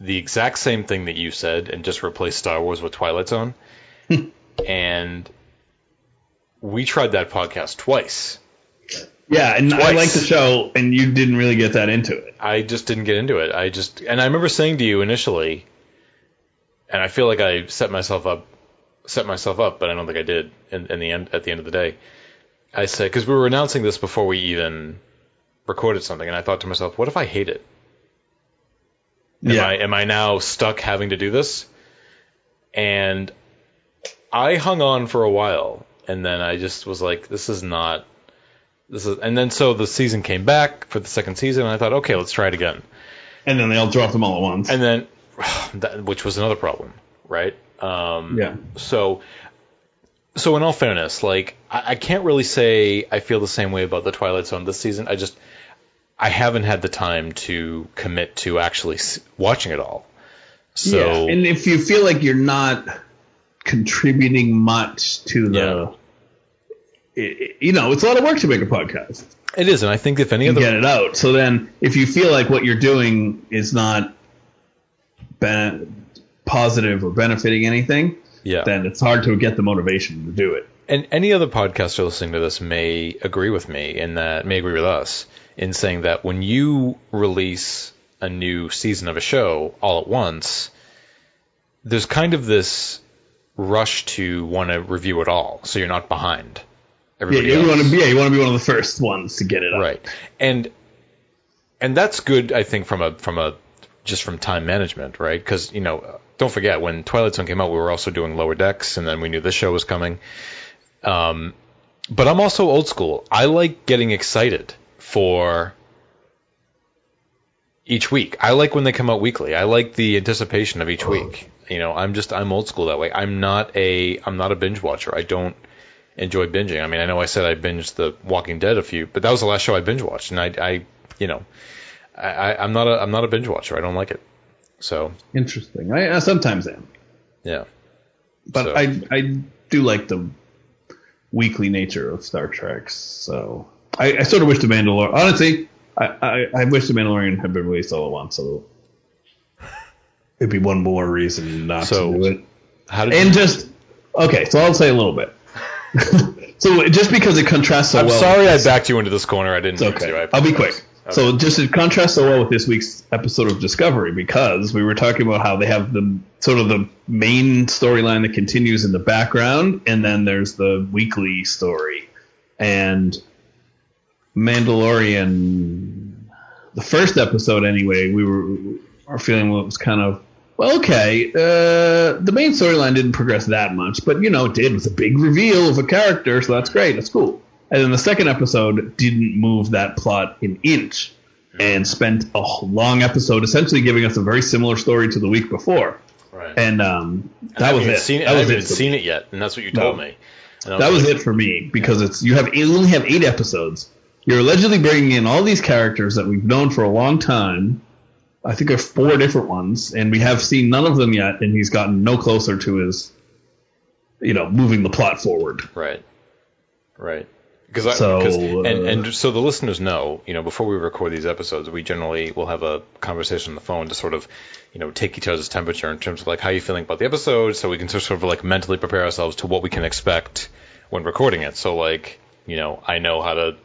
the exact same thing that you said and just replace Star Wars with Twilight Zone, <laughs> and we tried that podcast twice. Yeah, and I Twice. like the show, and you didn't really get that into it. I just didn't get into it. I just and I remember saying to you initially, and I feel like I set myself up, set myself up, but I don't think I did. In, in the end, at the end of the day, I said because we were announcing this before we even recorded something, and I thought to myself, what if I hate it? Am yeah, I am I now stuck having to do this? And I hung on for a while, and then I just was like, this is not. This is, and then so the season came back for the second season, and I thought, okay, let's try it again. and then they all dropped them all at once. And then, <sighs> that, which was another problem, right? Um, yeah, So, so in all fairness, like I, I can't really say I feel the same way about the Twilight Zone this season. I just I haven't had the time to commit to actually s- watching it all. So yeah. And if you feel like you're not contributing much to the, i- i- you know, it's a lot of work to make a podcast it is, and I think if any of and the get it out. So then, if you feel like what you're doing is not ben- positive or benefiting anything, yeah, then it's hard to get the motivation to do it. and any other podcaster listening to this may agree with me in that may agree with us in saying that when you release a new season of a show all at once, there's kind of this rush to want to review it all, so you're not behind. Yeah, Everybody you else. want to be yeah, you want to be one of the first ones to get it up. right, and and that's good, I think, from a from a just from time management, right? Because you know, don't forget when Twilight Zone came out, we were also doing Lower Decks, and then we knew this show was coming. Um, but I'm also old school. I like getting excited for each week. I like when they come out weekly. I like the anticipation of each week. You know, I'm just I'm old school that way. I'm not a I'm not a binge watcher. I don't enjoy binging. I mean, I know I said I binged The Walking Dead a few, but that was the last show I binge watched, and I, I you know, I, I, I'm not a I'm not a binge watcher. I don't like it. So Interesting. I, I sometimes am, yeah, but So- I I do like the weekly nature of Star Trek. So I, I sort of wish the Mandalorian. Honestly, I, I I wish the Mandalorian had been released all at once. So it'd be one more reason not So- to do it. how did And you, just okay, so I'll say a little bit. <laughs> so just because it contrasts so I'm well. sorry I backed you into this corner. I didn't. It's okay. to. I I'll be apologize. Quick. So just it contrasts so well with this week's episode of Discovery because we were talking about how they have the sort of the main storyline that continues in the background, and then there's the weekly story. And Mandalorian, the first episode anyway, we were our feeling it was kind of well, okay. Uh, the main storyline didn't progress that much, but you know, it did. It was a big reveal of a character, so that's great. That's cool. And then the second episode didn't move that plot an inch, and spent a long episode essentially giving us a very similar story to the week before. Right. And um, that was it. Seen it. That I was haven't it seen me. it yet, and that's what you told No. me. I That was like, it for me because it's you have you only have eight episodes. You're allegedly bringing in all these characters that we've known for a long time. I think there's four different ones, and we have seen none of them yet. And he's gotten no closer to his, you know, moving the plot forward. Right. Right. Because So, 'cause- and uh, and so the listeners know, you know, before we record these episodes, we generally will have a conversation on the phone to sort of, you know, take each other's temperature in terms of like how you feeling about the episode, so we can sort of like mentally prepare ourselves to what we can expect when recording it. So like, you know, I know how to,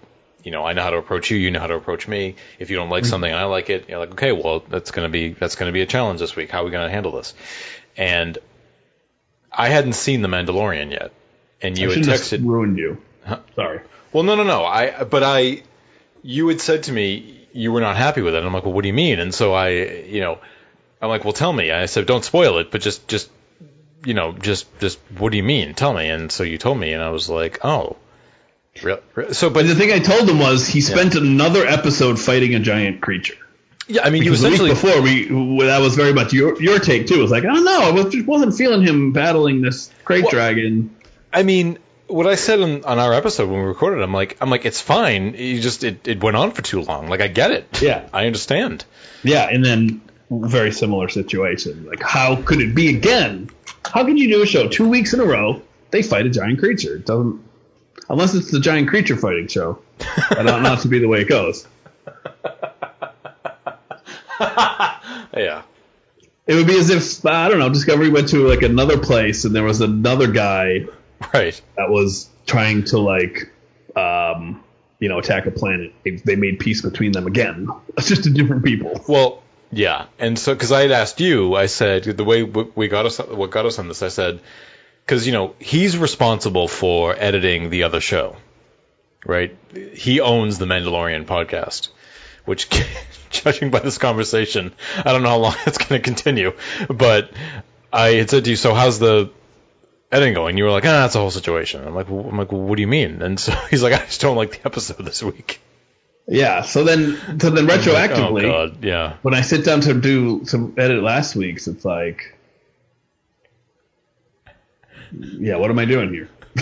you know, I know how to approach you, you know how to approach me. If you don't like something and I like it, you're like, okay, well, that's gonna be that's gonna be a challenge this week. How are we gonna handle this? And I hadn't seen The Mandalorian yet, and you I had texted. ruined you. <laughs> Sorry. Well, no, no, no. I but I, you had said to me you were not happy with it. And I'm like, well, what do you mean? And so I, you know, I'm like, well, tell me. I said, don't spoil it, but just, just, you know, just, just, what do you mean? Tell me. And so you told me, and I was like, oh, real, real- so, But but the thing I told him was he spent another episode fighting a giant creature. yeah, I mean, you Because the week essentially, before, we that was very much your your take too. It was like, oh, I don't know, I was, just wasn't feeling him battling this krayt Well- dragon. I mean, what I said on, on our episode when we recorded, I'm like, I'm like, it's fine. You just, it, it went on for too long. Like, I get it. <laughs> Yeah. I understand. Yeah, and then very similar situation. Like, how could it be again? How can you do a show two weeks in a row? They fight a giant creature. It doesn't unless it's the giant creature fighting show. I don't know to be the way it goes. <laughs> Yeah. It would be as if I don't know. Discovery went to like another place, and there was another guy Right. that was trying to like, um, you know, attack a planet. They, they made peace between them again. <laughs> It's just a different people. Well, yeah, and so because I had asked you, I said the way we got us, what got us on this, I said because you know he's responsible for editing the other show, right? He owns the Mandalorian podcast, which, <laughs> judging by this conversation, I don't know how long <laughs> it's going to continue, but I had said to you, so how's the editing going? You were like, ah, that's a whole situation. I'm like, I'm like, what do you mean? And so <laughs> he's like, I just don't like the episode this week. Yeah. So then, so then retroactively. oh god, yeah. when I sit down to do to edit last week's, it's like, yeah, what am I doing here? <laughs>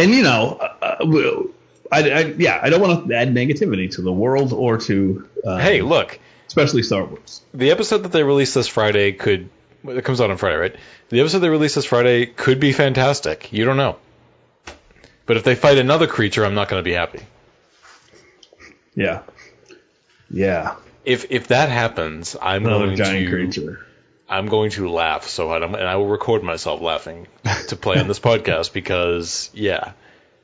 and you know, uh, uh, I, I, yeah, I don't want to add negativity to the world or to, uh, Hey, look, especially Star Wars. the episode that they released this Friday could it comes out on Friday, right? The episode they released this Friday could be fantastic. You don't know. But if they fight another creature, I'm not going to be happy. Yeah, yeah, If if that happens, I'm another going giant to creature. I'm going to laugh so hard, and I will record myself laughing to play on this podcast because yeah,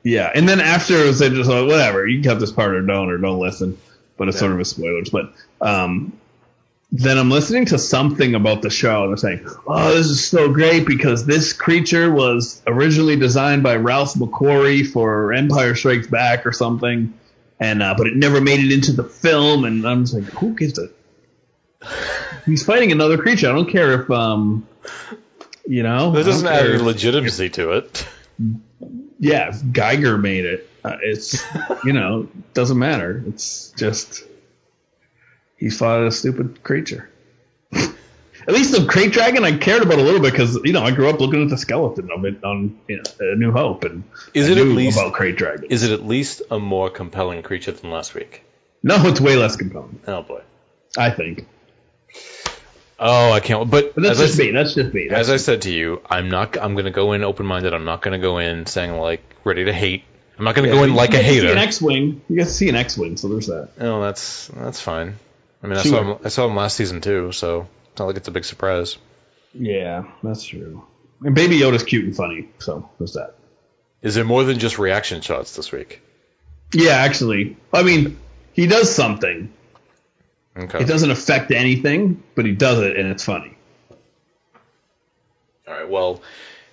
Yeah, and then after they just like whatever, you can cut this part or don't or don't listen. But it's sort of a spoilers. But um, then I'm listening to something about the show and they're saying, "Oh, this is so great because this creature was originally designed by Ralph McQuarrie for Empire Strikes Back or something, and uh, but it never made it into the film." And I'm just like, "Who gives a?" <sighs> He's fighting another creature. I don't care if um, you know. That doesn't add any legitimacy to it. yeah, if Giger made it. Uh, it's you know doesn't matter. It's just he fought a stupid creature. <laughs> at least the krayt dragon I cared about a little bit because you know I grew up looking at the skeleton of it on you know, A New Hope and Is I it at knew least- about krayt dragon? Is it at least a more compelling creature than last week? no, it's way less compelling. Oh boy. I think, Oh, I can't. But, but that's as, I, just me. That's just me. That's as I said to you, I'm not. I'm going to go in open minded. I'm not going to go in saying like ready to hate. I'm not going to go in You like a hater. to See an. X-wing. You get to see an X-wing, so there's that. Oh, that's that's fine. I mean, I saw him. I saw him last season too, so it's not like it's a big surprise. Yeah, that's true. And Baby Yoda's cute and funny, so there's that. Is there more than just reaction shots this week? Yeah, actually, I mean, he does something. Okay. It doesn't affect anything, but he does it, and it's funny. All right. Well,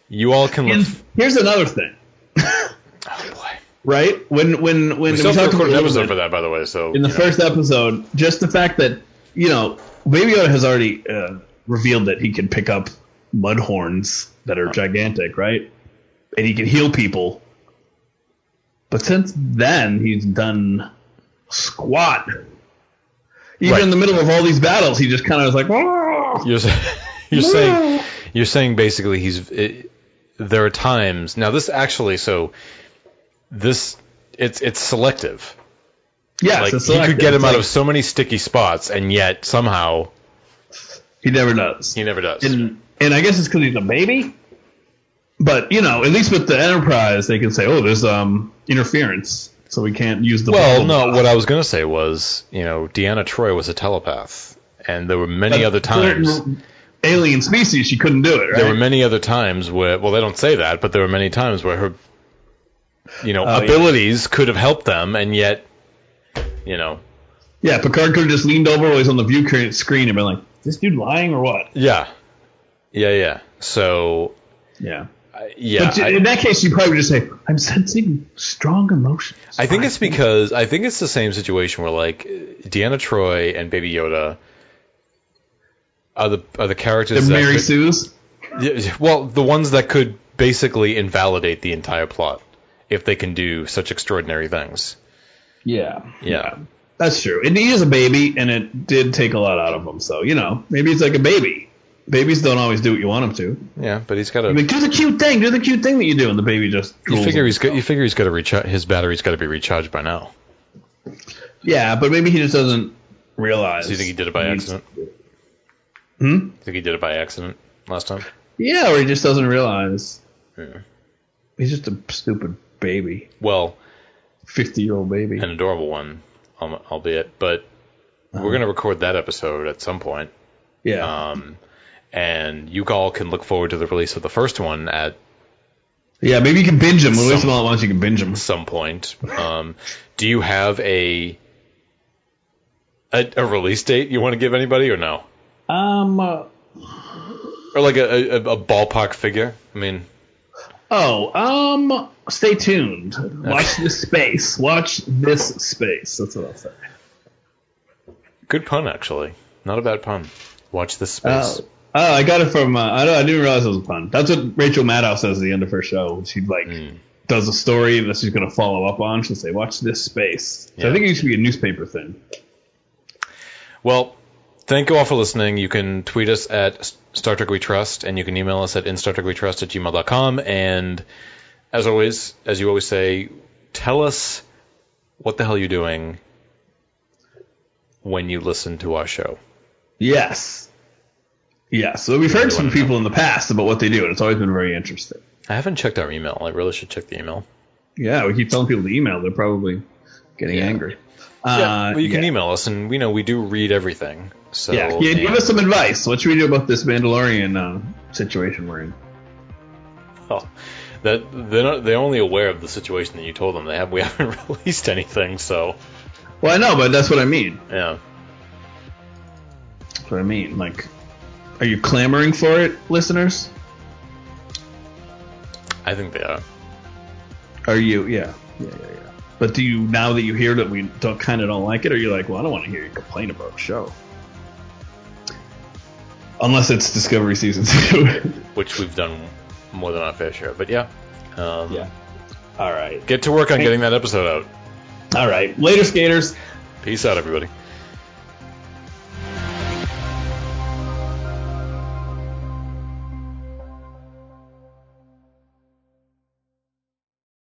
you all can look. Here's another thing, <laughs> oh boy. Right? When when when We we, still have to talked about episode for that, by the way. So in the know. first episode, just the fact that you know Baby Yoda has already uh, revealed that he can pick up mudhorns that are gigantic, right? And he can heal people. But since then, he's done squat. Even Right. in the middle of all these battles, he just kind of was like, "Oh." You're, <laughs> you're saying <laughs> you're saying basically he's it, there are times now this actually so this it's it's selective Yeah, like it's he could get him It's out like, of so many sticky spots and yet somehow He never does. he never does and and I guess it's because he's a baby. But you know, at least with the Enterprise, they can say, "Oh, there's um interference, so we can't use the." well no block." what I was gonna say was you know Deanna Troi was a telepath and there were many But other times Alien species, she couldn't do it. Right? there were many other times where well they don't say that but there were many times where her you know Oh, yeah. abilities could have helped them and yet you know yeah, Picard could have just leaned over while he's on the view screen and been like, "Is this dude lying or what?" Yeah, yeah, yeah. So, Yeah. uh, yeah, but I, in that case, you probably would just say, "I'm sensing strong emotions." I think it's because I think it's the same situation where like Deanna Troi and Baby Yoda are the are the the characters that Mary could- Sue's. Yeah, well, the ones that could basically invalidate the entire plot if they can do such extraordinary things. Yeah. Yeah. That's true. And he is a baby, and it did take a lot out of him. So you know, maybe he's like a baby. Babies don't always do what you want them to. Yeah, but he's got to. Like, do the cute thing, do the cute thing that you do, and the baby just. You figure he's got. You figure he's got to recharge. His battery's got to be recharged by now. Yeah, but maybe he just doesn't realize. Do you think he did it by accident? Hmm? Think he did it by accident last time? Yeah, or he just doesn't realize. Yeah. He's just a stupid baby, Well, fifty-year-old baby. an adorable one, albeit. But we're going to record that episode at some point. yeah, Um, and you all can look forward to the release of the first one at yeah. Maybe you can binge them. We'll some- listen all at once. You can binge him. some point. Um, do you have a, a a release date you want to give anybody or no? Um. uh, Or like a, a, a ballpark figure? I mean, oh. Um. Stay tuned. Watch this space. Watch this space. That's what I'll say. good pun actually. Not a bad pun. Watch this space. Oh. Oh, I got it from. Uh, I don't. I didn't realize it was a pun. That's what Rachel Maddow says at the end of her show. She like Hmm. does a story that she's going to follow up on. She'll say, "Watch this space." So Yeah. I think it should be a newspaper thing. Well, thank you all for listening. You can tweet us at Star Trek We Trust, and you can email us at instartrekwetrust at gmail.com. And as always, as you always say, tell us what the hell you're doing when you listen to our show. Yes. Yes. So we've heard from people in the past about what they do, and it's always been very interesting. I haven't checked our email. I really should check the email. Yeah, we keep telling people to email. They're probably getting Yeah. angry. Yeah, Uh, well, you can yeah. email us, and we know we do read everything. So Yeah, yeah, give us some advice. What should we do about this Mandalorian uh, situation we're in? well, that they're not, they're only aware of the situation that you told them. They have we <laughs> haven't released anything, so Well, I know, but that's what I mean. yeah. That's what I mean. Like, are you clamoring for it, listeners? I think they are. Are you? Yeah, yeah, yeah, yeah. But do you now that you hear that we don't kind of don't like it, or you're like, well, I don't want to hear you complain about the show, unless it's Discovery season <laughs> two. Which we've done more than our fair share. But yeah. Um, yeah. All right. Get to work on getting that episode out. All right. Later, skaters. Peace out, everybody.